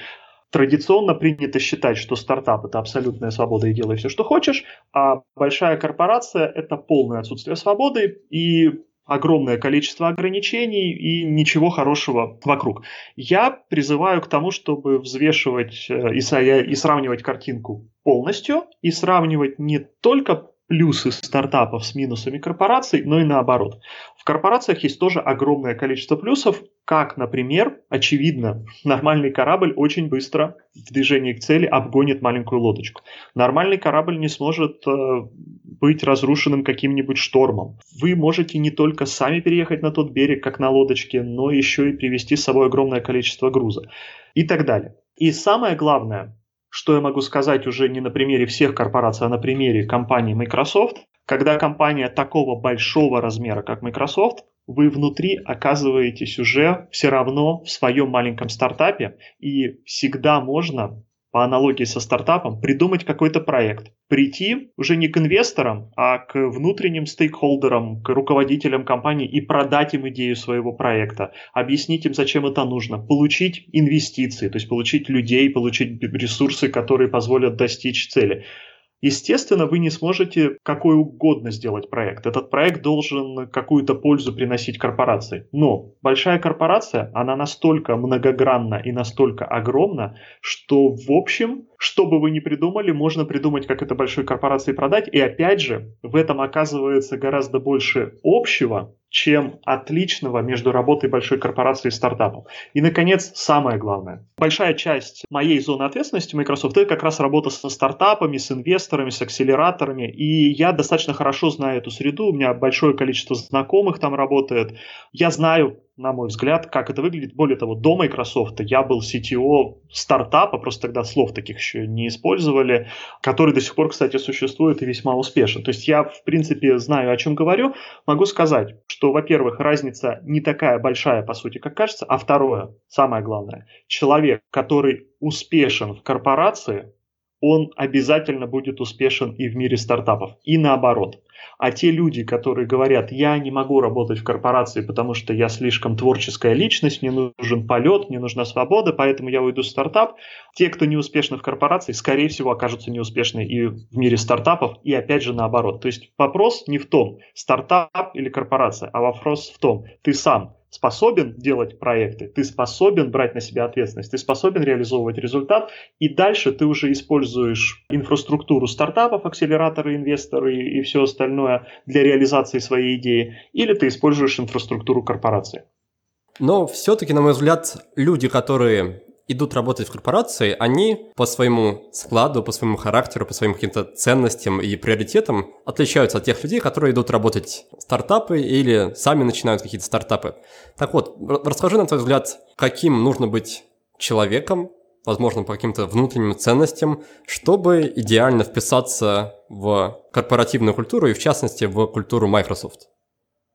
традиционно принято считать, что стартап это абсолютная свобода и делай все, что хочешь, а большая корпорация это полное отсутствие свободы и огромное количество ограничений и ничего хорошего вокруг. Я призываю к тому, чтобы взвешивать э, и, и сравнивать картинку полностью, и сравнивать не только плюсы стартапов с минусами корпораций, но и наоборот. В корпорациях есть тоже огромное количество плюсов, как, например, очевидно, нормальный корабль очень быстро в движении к цели обгонит маленькую лодочку. Нормальный корабль не сможет э, быть разрушенным каким-нибудь штормом. Вы можете не только сами переехать на тот берег, как на лодочке, но еще и привезти с собой огромное количество груза и так далее. И самое главное, что я могу сказать уже не на примере всех корпораций, а на примере компании Microsoft, когда компания такого большого размера, как Microsoft, вы внутри оказываетесь уже все равно в своем маленьком стартапе, и всегда можно по аналогии со стартапом, придумать какой-то проект, прийти уже не к инвесторам, а к внутренним стейкхолдерам, к руководителям компании и продать им идею своего проекта, объяснить им, зачем это нужно, получить инвестиции, то есть получить людей, получить ресурсы, которые позволят достичь цели. Естественно, вы не сможете какой угодно сделать проект. Этот проект должен какую-то пользу приносить корпорации. Но большая корпорация, она настолько многогранна и настолько огромна, что в общем, что бы вы ни придумали, можно придумать, как это большой корпорации продать. И опять же, в этом оказывается гораздо больше общего, чем отличного между работой большой корпорации и стартапом. И, наконец, самое главное. Большая часть моей зоны ответственности Microsoft это как раз работа со стартапами, с инвесторами, с акселераторами. И я достаточно хорошо знаю эту среду. У меня большое количество знакомых там работает. Я знаю, на мой взгляд, как это выглядит. Более того, до Microsoft я был CTO стартапа, просто тогда слов таких еще не использовали, который до сих пор, кстати, существует и весьма успешен. То есть я, в принципе, знаю, о чем говорю. Могу сказать, что, во-первых, разница не такая большая, по сути, как кажется, а второе, самое главное, человек, который успешен в корпорации, он обязательно будет успешен и в мире стартапов, и наоборот. А те люди, которые говорят, я не могу работать в корпорации, потому что я слишком творческая личность, мне нужен полет, мне нужна свобода, поэтому я уйду в стартап, те, кто не успешны в корпорации, скорее всего, окажутся неуспешны и в мире стартапов, и опять же наоборот. То есть вопрос не в том, стартап или корпорация, а вопрос в том, ты сам способен делать проекты, ты способен брать на себя ответственность, ты способен реализовывать результат, и дальше ты уже используешь инфраструктуру стартапов, акселераторы, инвесторы и все остальное для реализации своей идеи, или ты используешь инфраструктуру корпорации. Но все-таки, на мой взгляд, люди, которые идут работать в корпорации, они по своему складу, по своему характеру, по своим каким-то ценностям и приоритетам отличаются от тех людей, которые идут работать в стартапы или сами начинают какие-то стартапы. Так вот, расскажи, на твой взгляд, каким нужно быть человеком, возможно, по каким-то внутренним ценностям, чтобы идеально вписаться в корпоративную культуру и, в частности, в культуру Microsoft.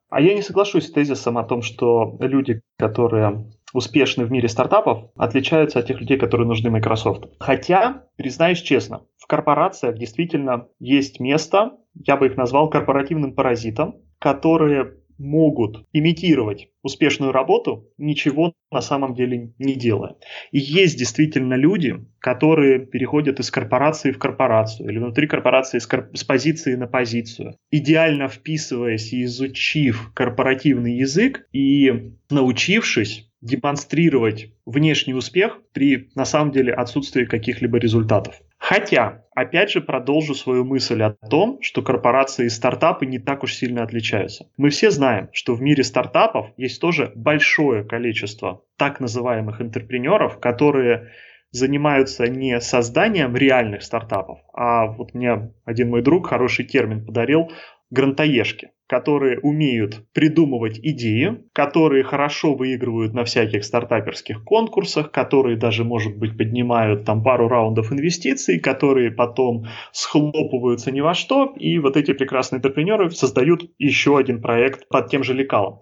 А я не соглашусь с тезисом о том, что люди, которые успешны в мире стартапов, отличаются от тех людей, которые нужны Microsoft. Хотя, признаюсь честно, в корпорациях действительно есть место, я бы их назвал корпоративным паразитом, которые могут имитировать успешную работу, ничего на самом деле не делая. И есть действительно люди, которые переходят из корпорации в корпорацию или внутри корпорации с, кор- с позиции на позицию, идеально вписываясь и изучив корпоративный язык и научившись демонстрировать внешний успех при, на самом деле, отсутствии каких-либо результатов. Хотя, опять же, продолжу свою мысль о том, что корпорации и стартапы не так уж сильно отличаются. Мы все знаем, что в мире стартапов есть тоже большое количество так называемых интерпренеров, которые занимаются не созданием реальных стартапов, а вот мне один мой друг хороший термин подарил грантоежки, которые умеют придумывать идеи, которые хорошо выигрывают на всяких стартаперских конкурсах, которые даже, может быть, поднимают там пару раундов инвестиций, которые потом схлопываются ни во что, и вот эти прекрасные интерпренеры создают еще один проект под тем же лекалом.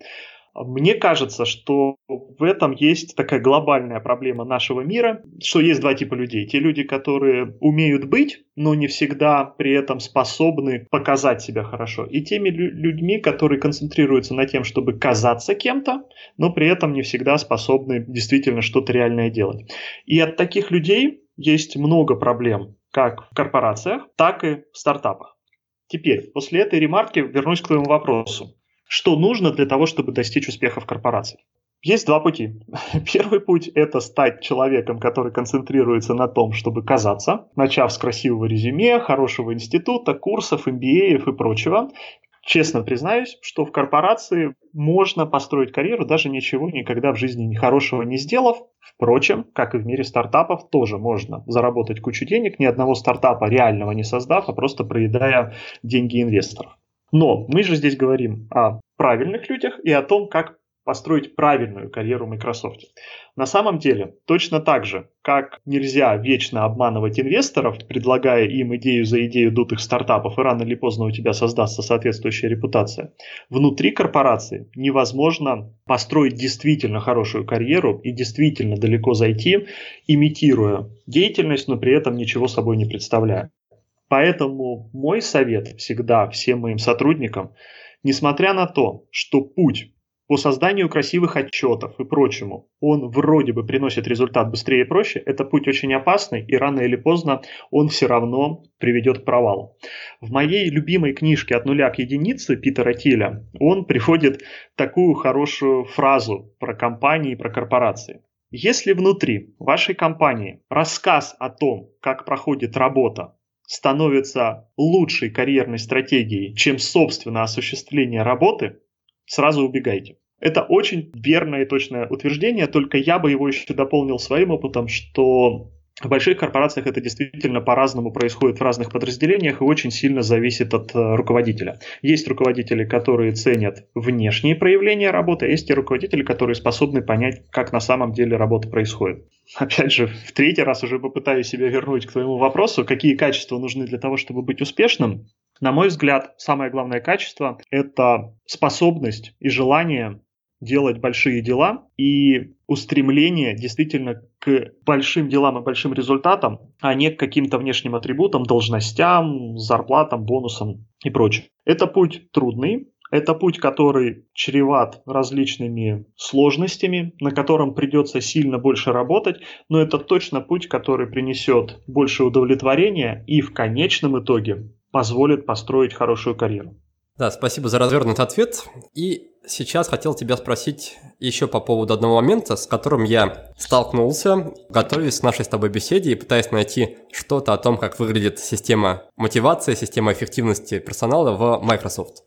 Мне кажется, что в этом есть такая глобальная проблема нашего мира, что есть два типа людей. Те люди, которые умеют быть, но не всегда при этом способны показать себя хорошо. И теми людьми, которые концентрируются на тем, чтобы казаться кем-то, но при этом не всегда способны действительно что-то реальное делать. И от таких людей есть много проблем, как в корпорациях, так и в стартапах. Теперь, после этой ремарки вернусь к твоему вопросу что нужно для того, чтобы достичь успеха в корпорации. Есть два пути. Первый путь – это стать человеком, который концентрируется на том, чтобы казаться, начав с красивого резюме, хорошего института, курсов, MBA и прочего. Честно признаюсь, что в корпорации можно построить карьеру, даже ничего никогда в жизни хорошего не сделав. Впрочем, как и в мире стартапов, тоже можно заработать кучу денег, ни одного стартапа реального не создав, а просто проедая деньги инвесторов. Но мы же здесь говорим о правильных людях и о том, как построить правильную карьеру в Microsoft. На самом деле, точно так же, как нельзя вечно обманывать инвесторов, предлагая им идею за идею дутых стартапов, и рано или поздно у тебя создастся соответствующая репутация, внутри корпорации невозможно построить действительно хорошую карьеру и действительно далеко зайти, имитируя деятельность, но при этом ничего собой не представляя. Поэтому мой совет всегда всем моим сотрудникам, несмотря на то, что путь по созданию красивых отчетов и прочему, он вроде бы приносит результат быстрее и проще, это путь очень опасный, и рано или поздно он все равно приведет к провалу. В моей любимой книжке «От нуля к единице» Питера Тиля он приводит такую хорошую фразу про компании и про корпорации. Если внутри вашей компании рассказ о том, как проходит работа, становится лучшей карьерной стратегией, чем собственно осуществление работы, сразу убегайте. Это очень верное и точное утверждение, только я бы его еще дополнил своим опытом, что в больших корпорациях это действительно по-разному происходит в разных подразделениях и очень сильно зависит от э, руководителя. Есть руководители, которые ценят внешние проявления работы, а есть и руководители, которые способны понять, как на самом деле работа происходит. Опять же, в третий раз уже попытаюсь себя вернуть к твоему вопросу, какие качества нужны для того, чтобы быть успешным. На мой взгляд, самое главное качество – это способность и желание делать большие дела и устремление действительно к большим делам и большим результатам, а не к каким-то внешним атрибутам, должностям, зарплатам, бонусам и прочее. Это путь трудный, это путь, который чреват различными сложностями, на котором придется сильно больше работать, но это точно путь, который принесет больше удовлетворения и в конечном итоге позволит построить хорошую карьеру. Да, спасибо за развернутый ответ. И сейчас хотел тебя спросить еще по поводу одного момента, с которым я столкнулся, готовясь к нашей с тобой беседе и пытаясь найти что-то о том, как выглядит система мотивации, система эффективности персонала в Microsoft.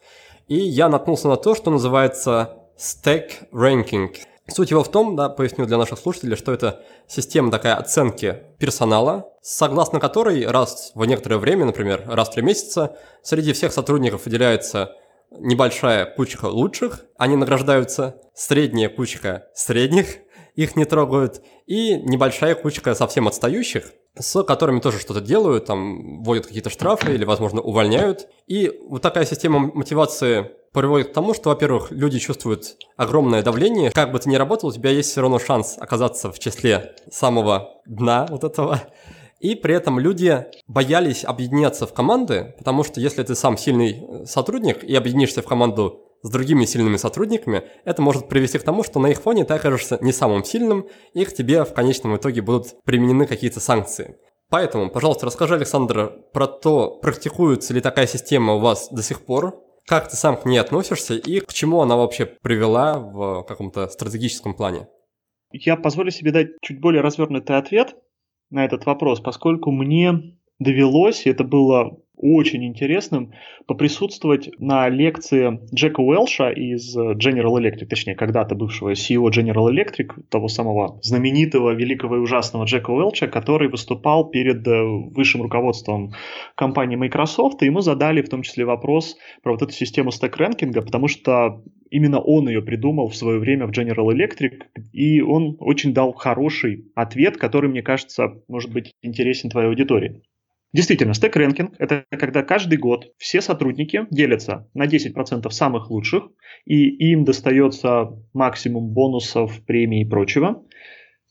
И я наткнулся на то, что называется Stack Ranking – Суть его в том, да, поясню для наших слушателей, что это система такая оценки персонала, согласно которой раз в некоторое время, например, раз в три месяца, среди всех сотрудников выделяется небольшая кучка лучших, они награждаются, средняя кучка средних, их не трогают, и небольшая кучка совсем отстающих, с которыми тоже что-то делают, там вводят какие-то штрафы или, возможно, увольняют. И вот такая система мотивации приводит к тому, что, во-первых, люди чувствуют огромное давление. Как бы ты ни работал, у тебя есть все равно шанс оказаться в числе самого дна вот этого. И при этом люди боялись объединяться в команды, потому что если ты сам сильный сотрудник и объединишься в команду с другими сильными сотрудниками, это может привести к тому, что на их фоне ты окажешься не самым сильным, и к тебе в конечном итоге будут применены какие-то санкции. Поэтому, пожалуйста, расскажи, Александр, про то, практикуется ли такая система у вас до сих пор, как ты сам к ней относишься и к чему она вообще привела в каком-то стратегическом плане? Я позволю себе дать чуть более развернутый ответ на этот вопрос, поскольку мне довелось, и это было очень интересным поприсутствовать на лекции Джека Уэлша из General Electric, точнее, когда-то бывшего CEO General Electric, того самого знаменитого, великого и ужасного Джека Уэлча, который выступал перед э, высшим руководством компании Microsoft, и ему задали в том числе вопрос про вот эту систему стек-рэнкинга, потому что именно он ее придумал в свое время в General Electric, и он очень дал хороший ответ, который, мне кажется, может быть интересен твоей аудитории. Действительно, стек-рэнкинг – это когда каждый год все сотрудники делятся на 10% самых лучших, и им достается максимум бонусов, премий и прочего,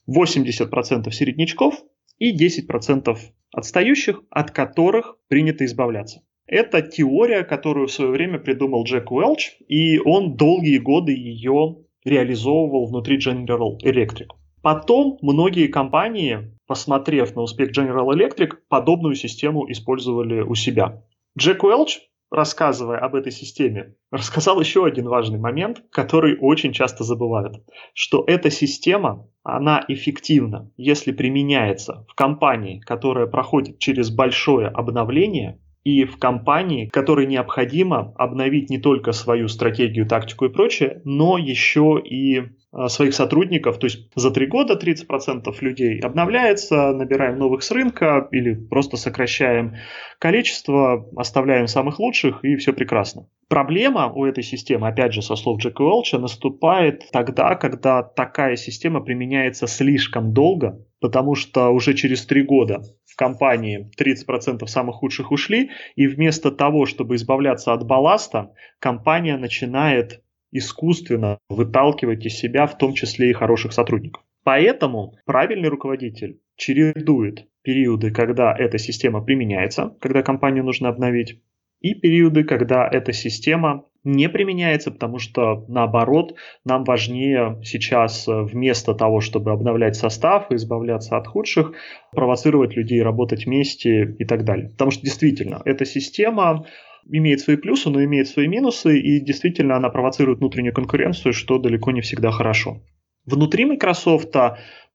80% середнячков и 10% отстающих, от которых принято избавляться. Это теория, которую в свое время придумал Джек Уэлч, и он долгие годы ее реализовывал внутри General Electric. Потом многие компании посмотрев на успех General Electric, подобную систему использовали у себя. Джек Уэлч рассказывая об этой системе, рассказал еще один важный момент, который очень часто забывают, что эта система, она эффективна, если применяется в компании, которая проходит через большое обновление, и в компании, которой необходимо обновить не только свою стратегию, тактику и прочее, но еще и своих сотрудников, то есть за три года 30% людей обновляется, набираем новых с рынка или просто сокращаем количество, оставляем самых лучших и все прекрасно. Проблема у этой системы, опять же, со слов Джека Уэлча, наступает тогда, когда такая система применяется слишком долго, потому что уже через три года в компании 30% самых худших ушли, и вместо того, чтобы избавляться от балласта, компания начинает искусственно выталкивать из себя в том числе и хороших сотрудников. Поэтому правильный руководитель чередует периоды, когда эта система применяется, когда компанию нужно обновить, и периоды, когда эта система не применяется, потому что наоборот, нам важнее сейчас э, вместо того, чтобы обновлять состав и избавляться от худших, провоцировать людей работать вместе и так далее. Потому что действительно, эта система имеет свои плюсы, но имеет свои минусы, и действительно она провоцирует внутреннюю конкуренцию, что далеко не всегда хорошо. Внутри Microsoft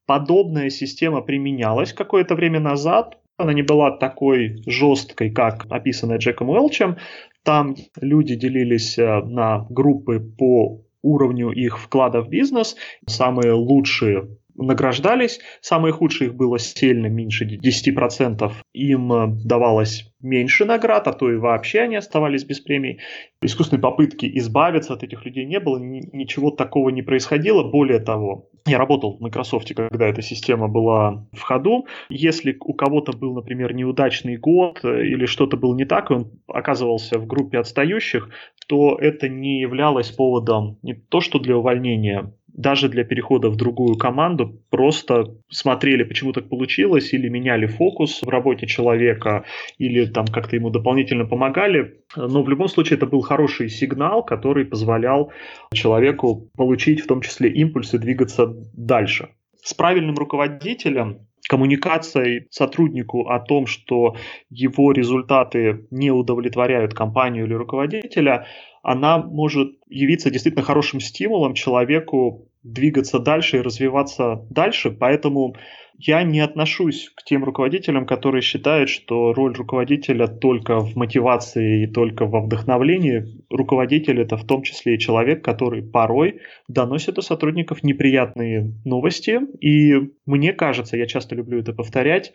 подобная система применялась какое-то время назад, она не была такой жесткой, как описанная Джеком Уэлчем. Там люди делились э, на группы по уровню их вклада в бизнес. Самые лучшие награждались. Самые худшие их было сильно меньше 10%. Им э, давалось меньше наград, а то и вообще они оставались без премий. Искусственной попытки избавиться от этих людей не было, ничего такого не происходило. Более того, я работал в Microsoft, когда эта система была в ходу. Если у кого-то был, например, неудачный год э, или что-то было не так, и он оказывался в группе отстающих, то это не являлось поводом не то что для увольнения, даже для перехода в другую команду просто смотрели, почему так получилось, или меняли фокус в работе человека, или там как-то ему дополнительно помогали. Но в любом случае это был хороший сигнал, который позволял человеку получить в том числе импульсы двигаться дальше. С правильным руководителем коммуникацией сотруднику о том, что его результаты не удовлетворяют компанию или руководителя, она может явиться действительно хорошим стимулом человеку двигаться дальше и развиваться дальше. Поэтому я не отношусь к тем руководителям, которые считают, что роль руководителя только в мотивации и только во вдохновлении. Руководитель это в том числе и человек, который порой доносит до сотрудников неприятные новости. И мне кажется, я часто люблю это повторять,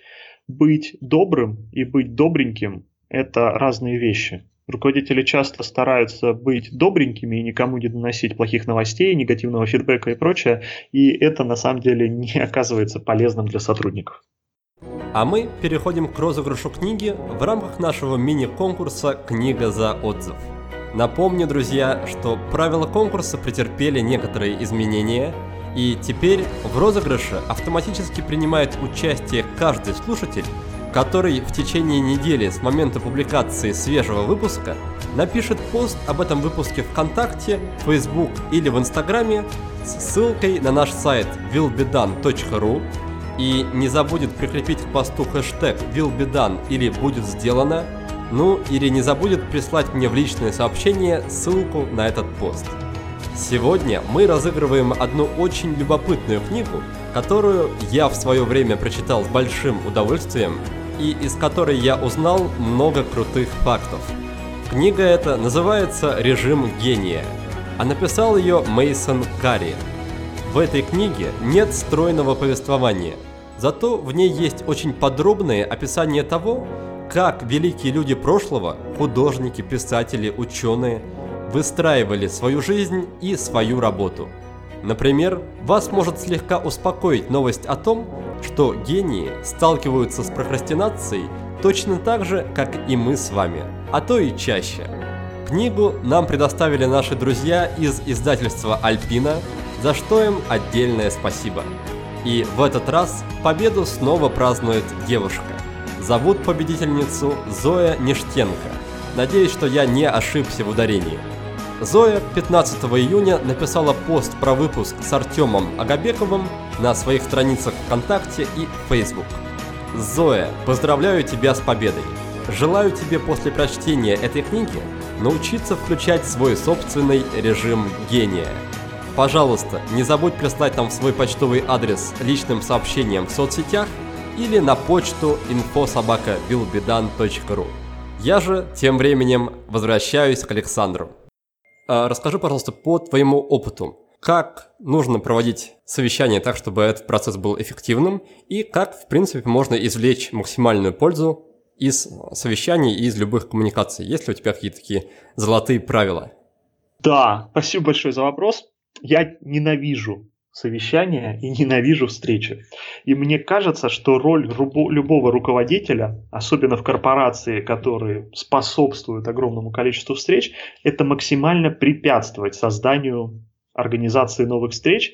быть добрым и быть добреньким – это разные вещи. Руководители часто стараются быть добренькими и никому не доносить плохих новостей, негативного фидбэка и прочее, и это на самом деле не оказывается полезным для сотрудников. А мы переходим к розыгрышу книги в рамках нашего мини-конкурса «Книга за отзыв». Напомню, друзья, что правила конкурса претерпели некоторые изменения, и теперь в розыгрыше автоматически принимает участие каждый слушатель, который в течение недели с момента публикации свежего выпуска напишет пост об этом выпуске ВКонтакте, Facebook или в Инстаграме с ссылкой на наш сайт willbedone.ru и не забудет прикрепить к посту хэштег willbedone или будет сделано, ну или не забудет прислать мне в личное сообщение ссылку на этот пост. Сегодня мы разыгрываем одну очень любопытную книгу, которую я в свое время прочитал с большим удовольствием и из которой я узнал много крутых фактов. Книга эта называется «Режим гения», а написал ее Мейсон Карри. В этой книге нет стройного повествования, зато в ней есть очень подробное описание того, как великие люди прошлого, художники, писатели, ученые, выстраивали свою жизнь и свою работу. Например, вас может слегка успокоить новость о том, что гении сталкиваются с прокрастинацией точно так же, как и мы с вами, а то и чаще. Книгу нам предоставили наши друзья из издательства Альпина, за что им отдельное спасибо. И в этот раз победу снова празднует девушка. Зовут победительницу Зоя Нештенко. Надеюсь, что я не ошибся в ударении. Зоя 15 июня написала пост про выпуск с Артемом Агабековым на своих страницах ВКонтакте и Facebook. Зоя, поздравляю тебя с победой! Желаю тебе после прочтения этой книги научиться включать свой собственный режим гения. Пожалуйста, не забудь прислать нам свой почтовый адрес личным сообщением в соцсетях или на почту infosobaka.bilbedan.ru. Я же тем временем возвращаюсь к Александру. А, расскажи, пожалуйста, по твоему опыту, как нужно проводить совещание так, чтобы этот процесс был эффективным, и как, в принципе, можно извлечь максимальную пользу из совещаний и из любых коммуникаций. Есть ли у тебя какие-то такие золотые правила? Да, спасибо большое за вопрос. Я ненавижу совещания и ненавижу встречи. И мне кажется, что роль любого руководителя, особенно в корпорации, которые способствуют огромному количеству встреч, это максимально препятствовать созданию организации новых встреч,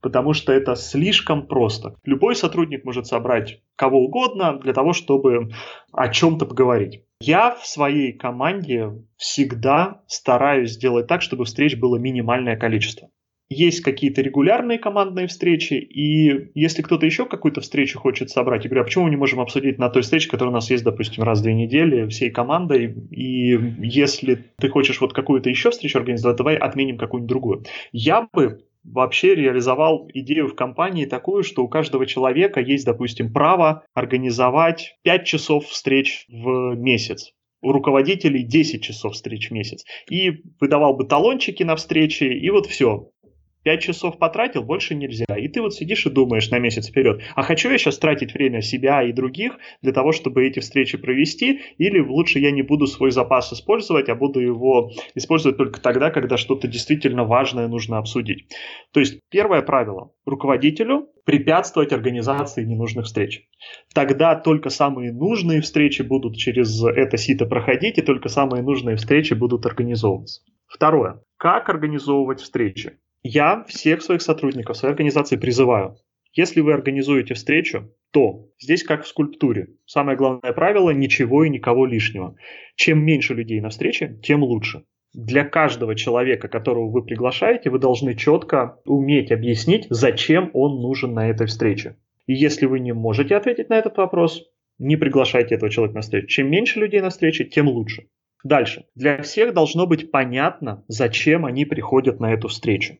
потому что это слишком просто. Любой сотрудник может собрать кого угодно для того, чтобы о чем-то поговорить. Я в своей команде всегда стараюсь сделать так, чтобы встреч было минимальное количество есть какие-то регулярные командные встречи, и если кто-то еще какую-то встречу хочет собрать, я говорю, а почему мы не можем обсудить на той встрече, которая у нас есть, допустим, раз в две недели всей командой, и если ты хочешь вот какую-то еще встречу организовать, давай отменим какую-нибудь другую. Я бы вообще реализовал идею в компании такую, что у каждого человека есть, допустим, право организовать 5 часов встреч в месяц у руководителей 10 часов встреч в месяц. И выдавал бы талончики на встречи, и вот все. 5 часов потратил, больше нельзя. И ты вот сидишь и думаешь на месяц вперед, а хочу я сейчас тратить время себя и других для того, чтобы эти встречи провести, или лучше я не буду свой запас использовать, а буду его использовать только тогда, когда что-то действительно важное нужно обсудить. То есть первое правило руководителю препятствовать организации ненужных встреч. Тогда только самые нужные встречи будут через это сито проходить, и только самые нужные встречи будут организовываться. Второе. Как организовывать встречи? Я всех своих сотрудников своей организации призываю, если вы организуете встречу, то здесь как в скульптуре. Самое главное правило – ничего и никого лишнего. Чем меньше людей на встрече, тем лучше. Для каждого человека, которого вы приглашаете, вы должны четко уметь объяснить, зачем он нужен на этой встрече. И если вы не можете ответить на этот вопрос, не приглашайте этого человека на встречу. Чем меньше людей на встрече, тем лучше. Дальше. Для всех должно быть понятно, зачем они приходят на эту встречу.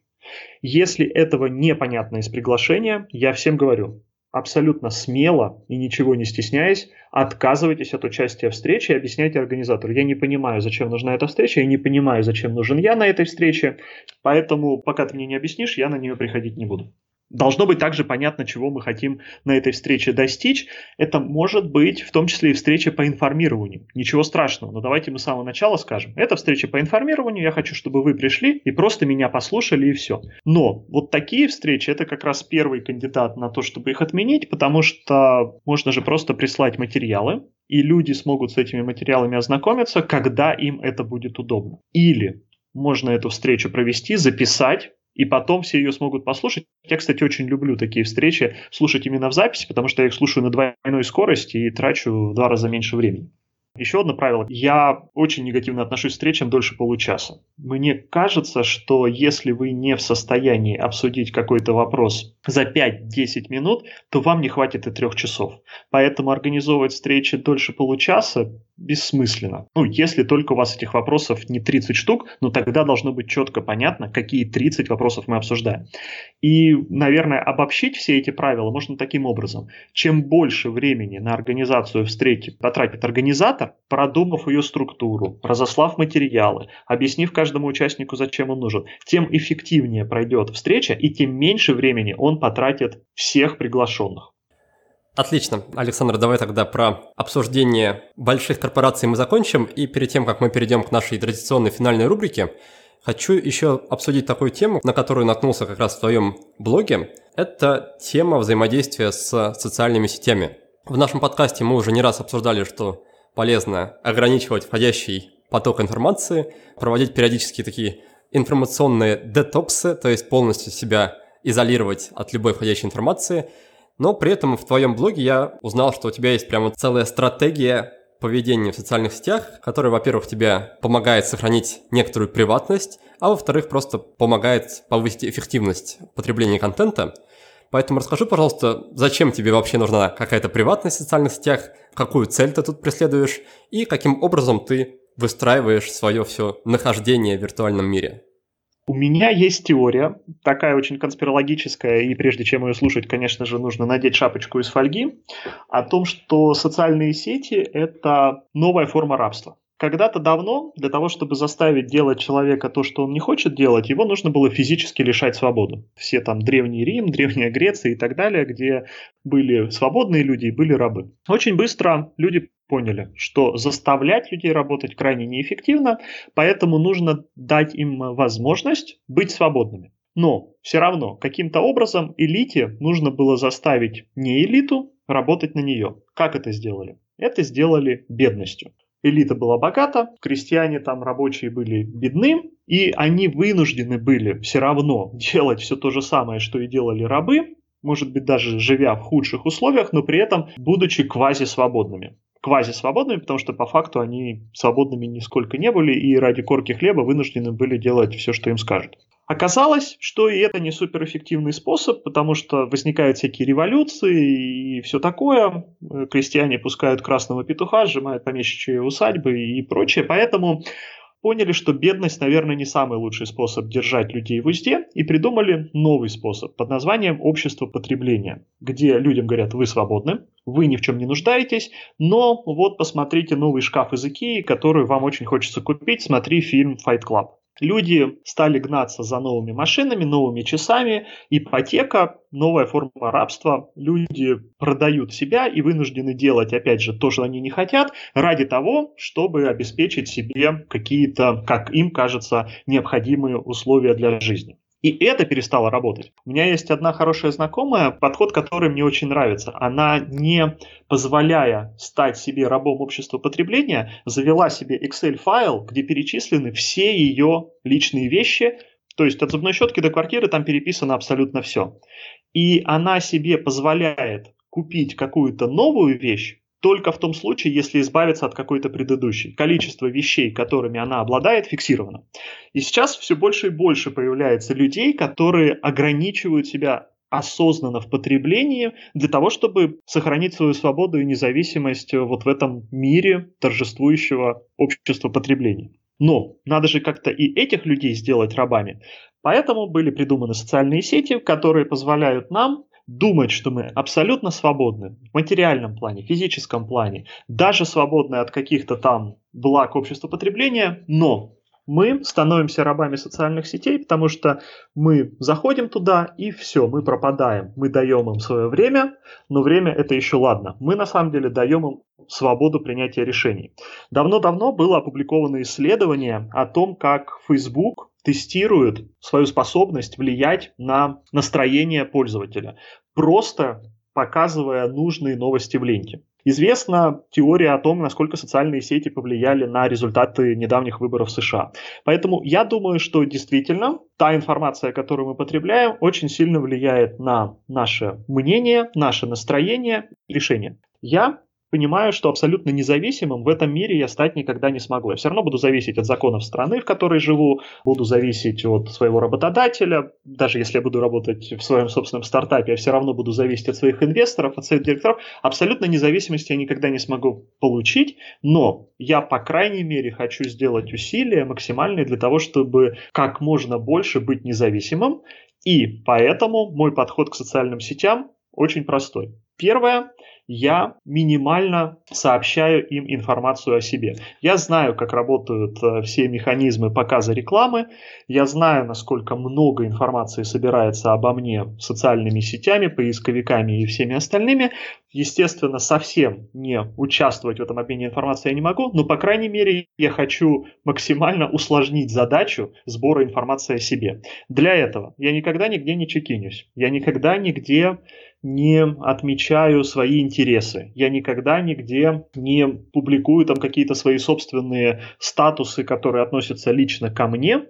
Если этого непонятно из приглашения, я всем говорю, абсолютно смело и ничего не стесняясь, отказывайтесь от участия в встрече и объясняйте организатору. Я не понимаю, зачем нужна эта встреча, я не понимаю, зачем нужен я на этой встрече, поэтому пока ты мне не объяснишь, я на нее приходить не буду. Должно быть также понятно, чего мы хотим на этой встрече достичь. Это может быть в том числе и встреча по информированию. Ничего страшного, но давайте мы с самого начала скажем. Это встреча по информированию, я хочу, чтобы вы пришли и просто меня послушали и все. Но вот такие встречи, это как раз первый кандидат на то, чтобы их отменить, потому что можно же просто прислать материалы, и люди смогут с этими материалами ознакомиться, когда им это будет удобно. Или можно эту встречу провести, записать, и потом все ее смогут послушать. Я, кстати, очень люблю такие встречи слушать именно в записи, потому что я их слушаю на двойной скорости и трачу в два раза меньше времени. Еще одно правило. Я очень негативно отношусь к встречам дольше получаса. Мне кажется, что если вы не в состоянии обсудить какой-то вопрос за 5-10 минут, то вам не хватит и трех часов. Поэтому организовывать встречи дольше получаса бессмысленно. Ну, если только у вас этих вопросов не 30 штук, но тогда должно быть четко понятно, какие 30 вопросов мы обсуждаем. И, наверное, обобщить все эти правила можно таким образом. Чем больше времени на организацию встречи потратит организатор, продумав ее структуру, разослав материалы, объяснив каждому участнику, зачем он нужен, тем эффективнее пройдет встреча и тем меньше времени он потратит всех приглашенных. Отлично. Александр, давай тогда про обсуждение больших корпораций мы закончим. И перед тем, как мы перейдем к нашей традиционной финальной рубрике, хочу еще обсудить такую тему, на которую наткнулся как раз в твоем блоге. Это тема взаимодействия с социальными сетями. В нашем подкасте мы уже не раз обсуждали, что полезно ограничивать входящий поток информации, проводить периодически такие информационные детоксы, то есть полностью себя изолировать от любой входящей информации – но при этом в твоем блоге я узнал, что у тебя есть прямо целая стратегия поведения в социальных сетях, которая, во-первых, тебе помогает сохранить некоторую приватность, а во-вторых, просто помогает повысить эффективность потребления контента. Поэтому расскажи, пожалуйста, зачем тебе вообще нужна какая-то приватность в социальных сетях, какую цель ты тут преследуешь и каким образом ты выстраиваешь свое все нахождение в виртуальном мире. У меня есть теория, такая очень конспирологическая, и прежде чем ее слушать, конечно же, нужно надеть шапочку из фольги, о том, что социальные сети – это новая форма рабства. Когда-то давно для того, чтобы заставить делать человека то, что он не хочет делать, его нужно было физически лишать свободу. Все там Древний Рим, Древняя Греция и так далее, где были свободные люди и были рабы. Очень быстро люди поняли, что заставлять людей работать крайне неэффективно, поэтому нужно дать им возможность быть свободными. Но все равно каким-то образом элите нужно было заставить не элиту работать на нее. Как это сделали? Это сделали бедностью элита была богата, крестьяне там рабочие были бедны, и они вынуждены были все равно делать все то же самое, что и делали рабы, может быть, даже живя в худших условиях, но при этом будучи квази-свободными. Квази-свободными, потому что по факту они свободными нисколько не были и ради корки хлеба вынуждены были делать все, что им скажут. Оказалось, что и это не суперэффективный способ, потому что возникают всякие революции и все такое. Крестьяне пускают красного петуха, сжимают помещичьи усадьбы и прочее. Поэтому поняли, что бедность, наверное, не самый лучший способ держать людей в узде, и придумали новый способ под названием общество потребления, где людям говорят, вы свободны, вы ни в чем не нуждаетесь, но вот посмотрите новый шкаф из Икеи, который вам очень хочется купить, смотри фильм Fight Club. Люди стали гнаться за новыми машинами, новыми часами, ипотека, новая форма рабства. Люди продают себя и вынуждены делать, опять же, то, что они не хотят, ради того, чтобы обеспечить себе какие-то, как им кажется, необходимые условия для жизни. И это перестало работать. У меня есть одна хорошая знакомая, подход, который мне очень нравится. Она, не позволяя стать себе рабом общества потребления, завела себе Excel-файл, где перечислены все ее личные вещи, то есть от зубной щетки до квартиры там переписано абсолютно все. И она себе позволяет купить какую-то новую вещь, только в том случае, если избавиться от какой-то предыдущей. Количество вещей, которыми она обладает, фиксировано. И сейчас все больше и больше появляется людей, которые ограничивают себя осознанно в потреблении для того, чтобы сохранить свою свободу и независимость вот в этом мире торжествующего общества потребления. Но надо же как-то и этих людей сделать рабами. Поэтому были придуманы социальные сети, которые позволяют нам думать, что мы абсолютно свободны в материальном плане, физическом плане, даже свободны от каких-то там благ общества потребления, но мы становимся рабами социальных сетей, потому что мы заходим туда и все, мы пропадаем. Мы даем им свое время, но время это еще ладно. Мы на самом деле даем им свободу принятия решений. Давно-давно было опубликовано исследование о том, как Facebook тестирует свою способность влиять на настроение пользователя, просто показывая нужные новости в ленте. Известна теория о том, насколько социальные сети повлияли на результаты недавних выборов в США. Поэтому я думаю, что действительно та информация, которую мы потребляем, очень сильно влияет на наше мнение, наше настроение, решение. Я понимаю, что абсолютно независимым в этом мире я стать никогда не смогу. Я все равно буду зависеть от законов страны, в которой живу, буду зависеть от своего работодателя. Даже если я буду работать в своем собственном стартапе, я все равно буду зависеть от своих инвесторов, от своих директоров. Абсолютно независимости я никогда не смогу получить, но я, по крайней мере, хочу сделать усилия максимальные для того, чтобы как можно больше быть независимым. И поэтому мой подход к социальным сетям очень простой. Первое я минимально сообщаю им информацию о себе. Я знаю, как работают э, все механизмы показа рекламы, я знаю, насколько много информации собирается обо мне социальными сетями, поисковиками и всеми остальными. Естественно, совсем не участвовать в этом обмене информацией я не могу, но, по крайней мере, я хочу максимально усложнить задачу сбора информации о себе. Для этого я никогда нигде не чекинюсь, я никогда нигде не отмечаю свои интересы. Я никогда нигде не публикую там какие-то свои собственные статусы, которые относятся лично ко мне.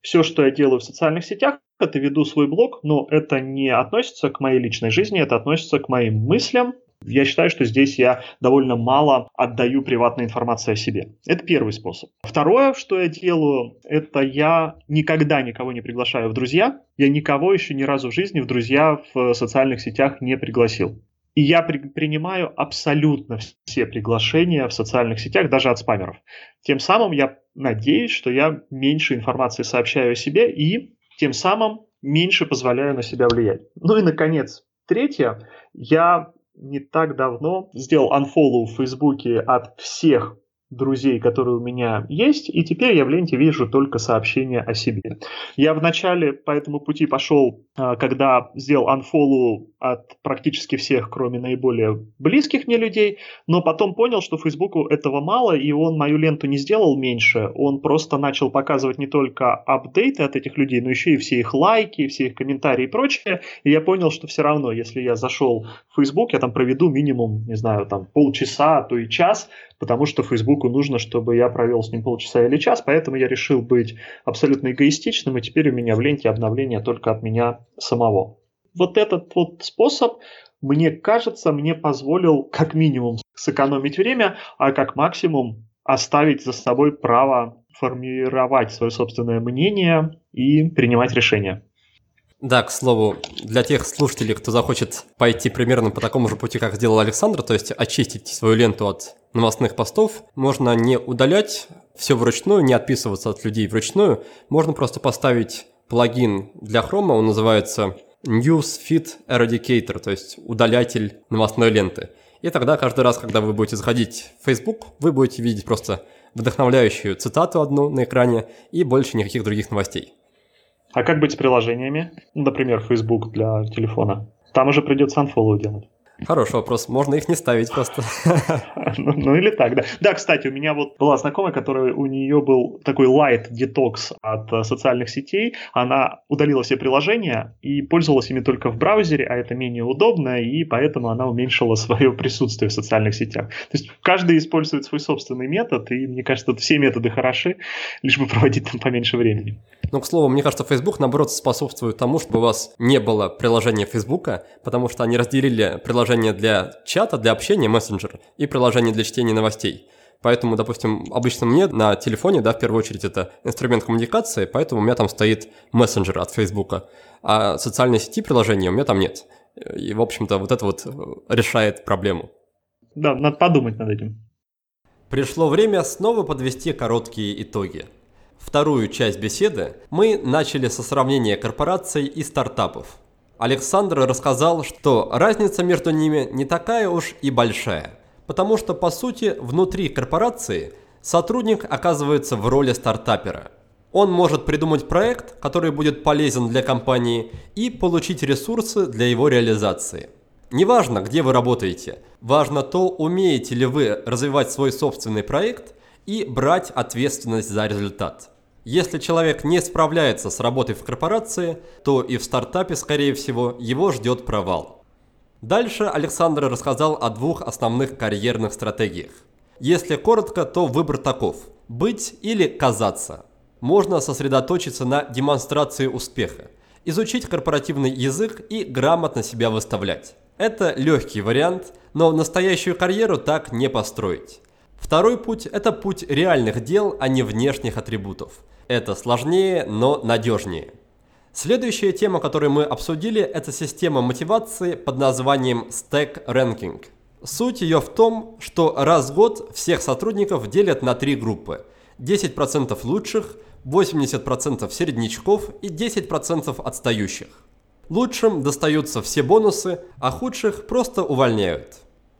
Все, что я делаю в социальных сетях, это веду свой блог, но это не относится к моей личной жизни, это относится к моим мыслям, Я считаю, что здесь я довольно мало отдаю приватной информации о себе. Это первый способ. Второе, что я делаю, это я никогда никого не приглашаю в друзья. Я никого еще ни разу в жизни в друзья в социальных сетях не пригласил. И я при, принимаю абсолютно все приглашения в социальных сетях, даже от спамеров. Тем самым я надеюсь, что я меньше информации сообщаю о себе и тем самым меньше позволяю на себя влиять. Ну и, наконец, третье. Я не так давно сделал unfollow в Фейсбуке от всех друзей, которые у меня есть, и теперь я в ленте вижу только сообщения о себе. Я вначале по этому пути пошел, а, когда сделал unfollow от практически всех, кроме наиболее близких мне людей, но потом понял, что Фейсбуку этого мало, и он мою ленту не сделал меньше, он просто начал показывать не только апдейты от этих людей, но еще и все их лайки, все их комментарии и прочее, и я понял, что все равно, если я зашел в Facebook, я там проведу минимум, не знаю, там полчаса, а то и час, потому что Фейсбуку нужно, чтобы я провел с ним полчаса или час, поэтому я решил быть абсолютно эгоистичным, и теперь у меня в ленте обновления только от меня самого. Вот этот вот способ, мне кажется, мне позволил как минимум сэкономить время, а как максимум оставить за собой право формировать свое собственное мнение и принимать решения. Да, к слову, для тех слушателей, кто захочет пойти примерно по такому же пути, как сделал Александр, то есть очистить свою ленту от новостных постов, можно не удалять все вручную, не отписываться от людей вручную, можно просто поставить плагин для Chrome, он называется News Feed Eradicator, то есть удалятель новостной ленты. И тогда каждый раз, когда вы будете заходить в Facebook, вы будете видеть просто вдохновляющую цитату одну на экране и больше никаких других новостей. А как быть с приложениями? Например, Facebook для телефона. Там уже придется unfollow делать. Хороший вопрос. Можно их не ставить просто. Ну, ну или так, да. Да, кстати, у меня вот была знакомая, которая у нее был такой light детокс от э, социальных сетей. Она удалила все приложения и пользовалась ими только в браузере, а это менее удобно, и поэтому она уменьшила свое присутствие в социальных сетях. То есть каждый использует свой собственный метод, и мне кажется, все методы хороши, лишь бы проводить там поменьше времени. Ну, к слову, мне кажется, Facebook, наоборот, способствует тому, чтобы у вас не было приложения Facebook, потому что они разделили приложение для чата, для общения, мессенджер, и приложение для чтения новостей. Поэтому, допустим, обычно мне на телефоне, да, в первую очередь это инструмент коммуникации, поэтому у меня там стоит мессенджер от Facebook, а социальной сети приложения у меня там нет. И, в общем-то, вот это вот решает проблему. Да, надо подумать над этим. Пришло время снова подвести короткие итоги – Вторую часть беседы мы начали со сравнения корпораций и стартапов. Александр рассказал, что разница между ними не такая уж и большая, потому что по сути внутри корпорации сотрудник оказывается в роли стартапера. Он может придумать проект, который будет полезен для компании и получить ресурсы для его реализации. Неважно, где вы работаете, важно то, умеете ли вы развивать свой собственный проект и брать ответственность за результат. Если человек не справляется с работой в корпорации, то и в стартапе, скорее всего, его ждет провал. Дальше Александр рассказал о двух основных карьерных стратегиях. Если коротко, то выбор таков – быть или казаться. Можно сосредоточиться на демонстрации успеха, изучить корпоративный язык и грамотно себя выставлять. Это легкий вариант, но настоящую карьеру так не построить. Второй путь – это путь реальных дел, а не внешних атрибутов. Это сложнее, но надежнее. Следующая тема, которую мы обсудили, это система мотивации под названием Stack Ranking. Суть ее в том, что раз в год всех сотрудников делят на три группы. 10% лучших, 80% середнячков и 10% отстающих. Лучшим достаются все бонусы, а худших просто увольняют.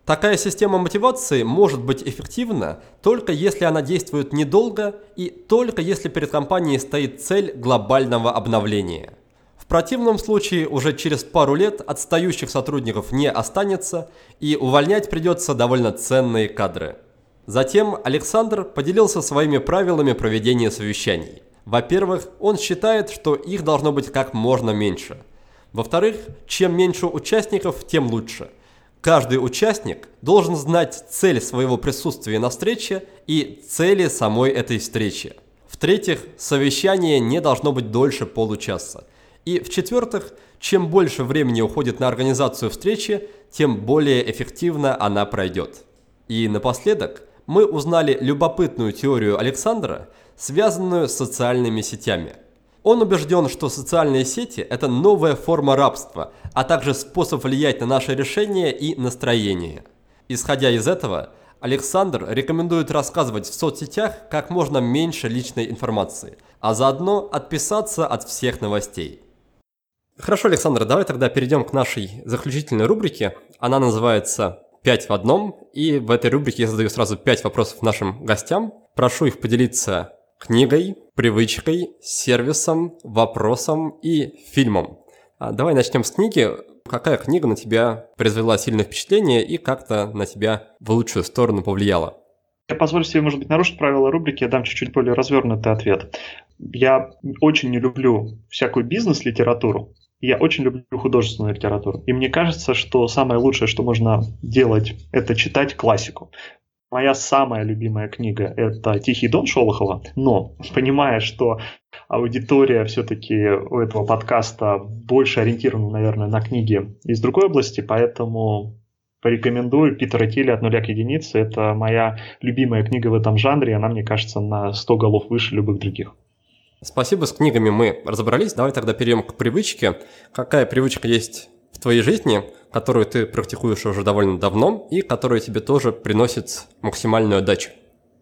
Такая система мотивации может быть эффективна только если она действует недолго и только если перед компанией стоит цель глобального обновления. В противном случае уже через пару лет отстающих сотрудников не останется и увольнять придется довольно ценные кадры. Затем Александр поделился своими правилами проведения совещаний. Во-первых, он считает, что их должно быть как можно меньше. Во-вторых, чем меньше участников, тем лучше – Каждый участник должен знать цель своего присутствия на встрече и цели самой этой встречи. В-третьих, совещание не должно быть дольше получаса. И в-четвертых, чем больше времени уходит на организацию встречи, тем более эффективно она пройдет. И напоследок мы узнали любопытную теорию Александра, связанную с социальными сетями. Он убежден, что социальные сети – это новая форма рабства, а также способ влиять на наши решения и настроение. Исходя из этого, Александр рекомендует рассказывать в соцсетях как можно меньше личной информации, а заодно отписаться от всех новостей. Хорошо, Александр, давай тогда перейдем к нашей заключительной рубрике. Она называется «Пять в одном», и в этой рубрике я задаю сразу пять вопросов нашим гостям. Прошу их поделиться книгой, привычкой, сервисом, вопросом и фильмом. А давай начнем с книги. Какая книга на тебя произвела сильное впечатление и как-то на тебя в лучшую сторону повлияла? Я позволю себе, может быть, нарушить правила рубрики, я дам чуть-чуть более развернутый ответ. Я очень не люблю всякую бизнес-литературу, я очень люблю художественную литературу. И мне кажется, что самое лучшее, что можно делать, это читать классику. Моя самая любимая книга – это «Тихий дон» Шолохова, но, понимая, что аудитория все-таки у этого подкаста больше ориентирована, наверное, на книги из другой области, поэтому порекомендую Питера Тилли «От нуля к единице». Это моя любимая книга в этом жанре, она, мне кажется, на 100 голов выше любых других. Спасибо, с книгами мы разобрались. Давай тогда перейдем к привычке. Какая привычка есть в твоей жизни, которую ты практикуешь уже довольно давно и которая тебе тоже приносит максимальную отдачу?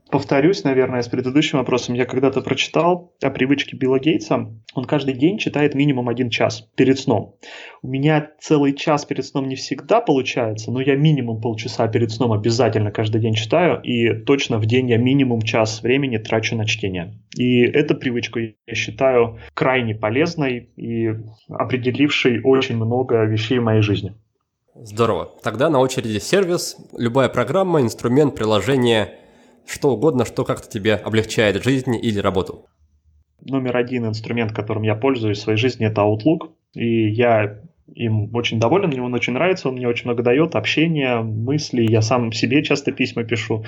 Повторюсь, наверное, с предыдущим вопросом. Я когда-то прочитал о привычке Билла Гейтса. Он каждый день читает минимум один час перед сном. У меня целый час перед сном не всегда получается, но я минимум полчаса перед сном обязательно каждый день читаю, и точно в день я минимум час времени трачу на чтение. И эту привычку я считаю крайне полезной и определившей очень много вещей в моей жизни. Здорово. Тогда на очереди сервис, любая программа, инструмент, приложение – что угодно, что как-то тебе облегчает жизнь или работу. Номер один инструмент, которым я пользуюсь в своей жизни, это Outlook. И я им очень доволен, мне он очень нравится, он мне очень много дает, общение, мысли, я сам себе часто письма пишу.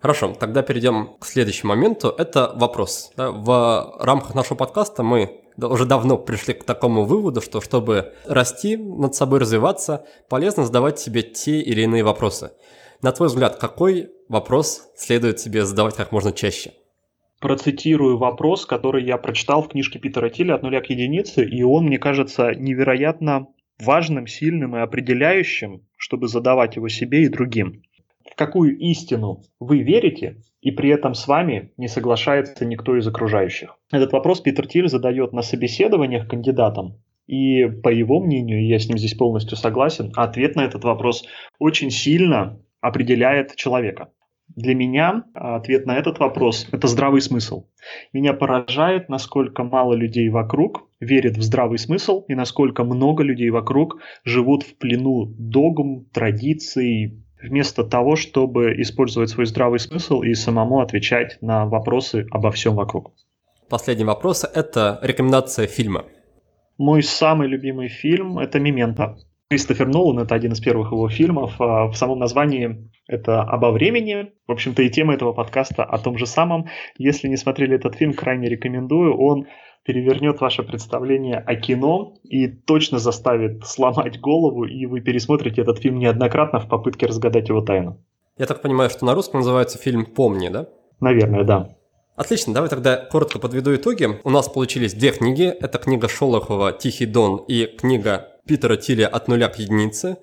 Хорошо, тогда перейдем к следующему моменту. Это вопрос. В рамках нашего подкаста мы уже давно пришли к такому выводу, что чтобы расти, над собой развиваться, полезно задавать себе те или иные вопросы. На твой взгляд, какой вопрос следует себе задавать как можно чаще? Процитирую вопрос, который я прочитал в книжке Питера Тилля «От нуля к единице», и он, мне кажется, невероятно важным, сильным и определяющим, чтобы задавать его себе и другим. Какую истину вы верите, и при этом с вами не соглашается никто из окружающих? Этот вопрос Питер Тиль задает на собеседованиях кандидатам, и по его мнению, я с ним здесь полностью согласен, ответ на этот вопрос очень сильно определяет человека? Для меня ответ на этот вопрос – это здравый смысл. Меня поражает, насколько мало людей вокруг верит в здравый смысл и насколько много людей вокруг живут в плену догм, традиций, вместо того, чтобы использовать свой здравый смысл и самому отвечать на вопросы обо всем вокруг. Последний вопрос – это рекомендация фильма. Мой самый любимый фильм – это «Мементо». Кристофер Нолан, это один из первых его фильмов. А в самом названии это «Обо времени». В общем-то, и тема этого подкаста о том же самом. Если не смотрели этот фильм, крайне рекомендую. Он перевернет ваше представление о кино и точно заставит сломать голову, и вы пересмотрите этот фильм неоднократно в попытке разгадать его тайну. Я так понимаю, что на русском называется фильм «Помни», да? Наверное, да. Отлично, давай тогда коротко подведу итоги. У нас получились две книги. Это книга Шолохова «Тихий дон» и книга Питера Тилли от нуля к единице.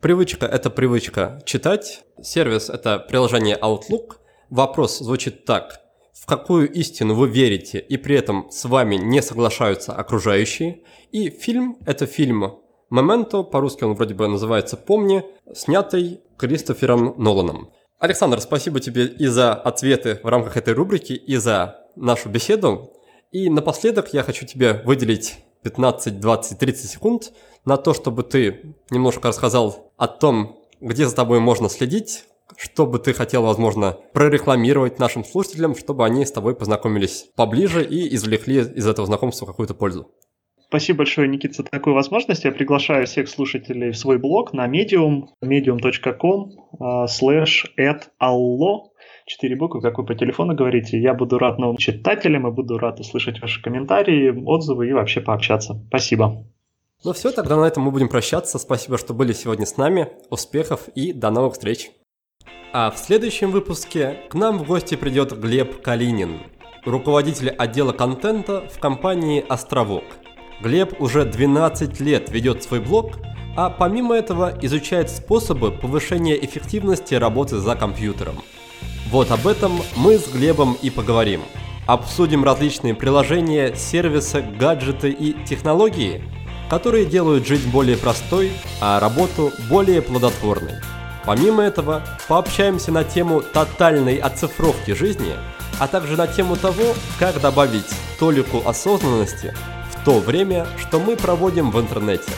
Привычка – это привычка читать. Сервис – это приложение Outlook. Вопрос звучит так. В какую истину вы верите и при этом с вами не соглашаются окружающие? И фильм – это фильм «Моменто», по-русски он вроде бы называется «Помни», снятый Кристофером Ноланом. Александр, спасибо тебе и за ответы в рамках этой рубрики, и за нашу беседу. И напоследок я хочу тебе выделить 15, 20, 30 секунд на то, чтобы ты немножко рассказал о том, где за тобой можно следить, что бы ты хотел, возможно, прорекламировать нашим слушателям, чтобы они с тобой познакомились поближе и извлекли из этого знакомства какую-то пользу. Спасибо большое, Никита, за такую возможность. Я приглашаю всех слушателей в свой блог на medium, medium.com slash at allo четыре буквы, как вы по телефону говорите. Я буду рад новым читателям и буду рад услышать ваши комментарии, отзывы и вообще пообщаться. Спасибо. Ну все, тогда на этом мы будем прощаться. Спасибо, что были сегодня с нами. Успехов и до новых встреч. А в следующем выпуске к нам в гости придет Глеб Калинин, руководитель отдела контента в компании «Островок». Глеб уже 12 лет ведет свой блог, а помимо этого изучает способы повышения эффективности работы за компьютером. Вот об этом мы с Глебом и поговорим. Обсудим различные приложения, сервисы, гаджеты и технологии, которые делают жизнь более простой, а работу более плодотворной. Помимо этого, пообщаемся на тему тотальной оцифровки жизни, а также на тему того, как добавить толику осознанности в то время, что мы проводим в интернете.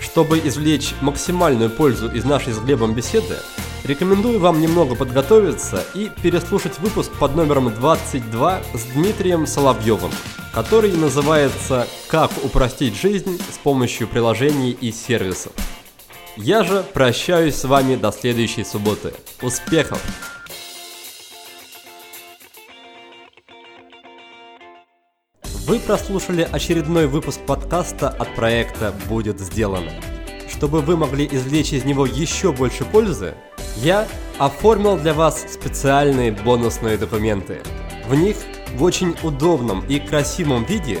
Чтобы извлечь максимальную пользу из нашей с Глебом беседы, рекомендую вам немного подготовиться и переслушать выпуск под номером 22 с Дмитрием Соловьевым, который называется «Как упростить жизнь с помощью приложений и сервисов». Я же прощаюсь с вами до следующей субботы. Успехов! Вы прослушали очередной выпуск подкаста от проекта «Будет сделано». Чтобы вы могли извлечь из него еще больше пользы, я оформил для вас специальные бонусные документы. В них в очень удобном и красивом виде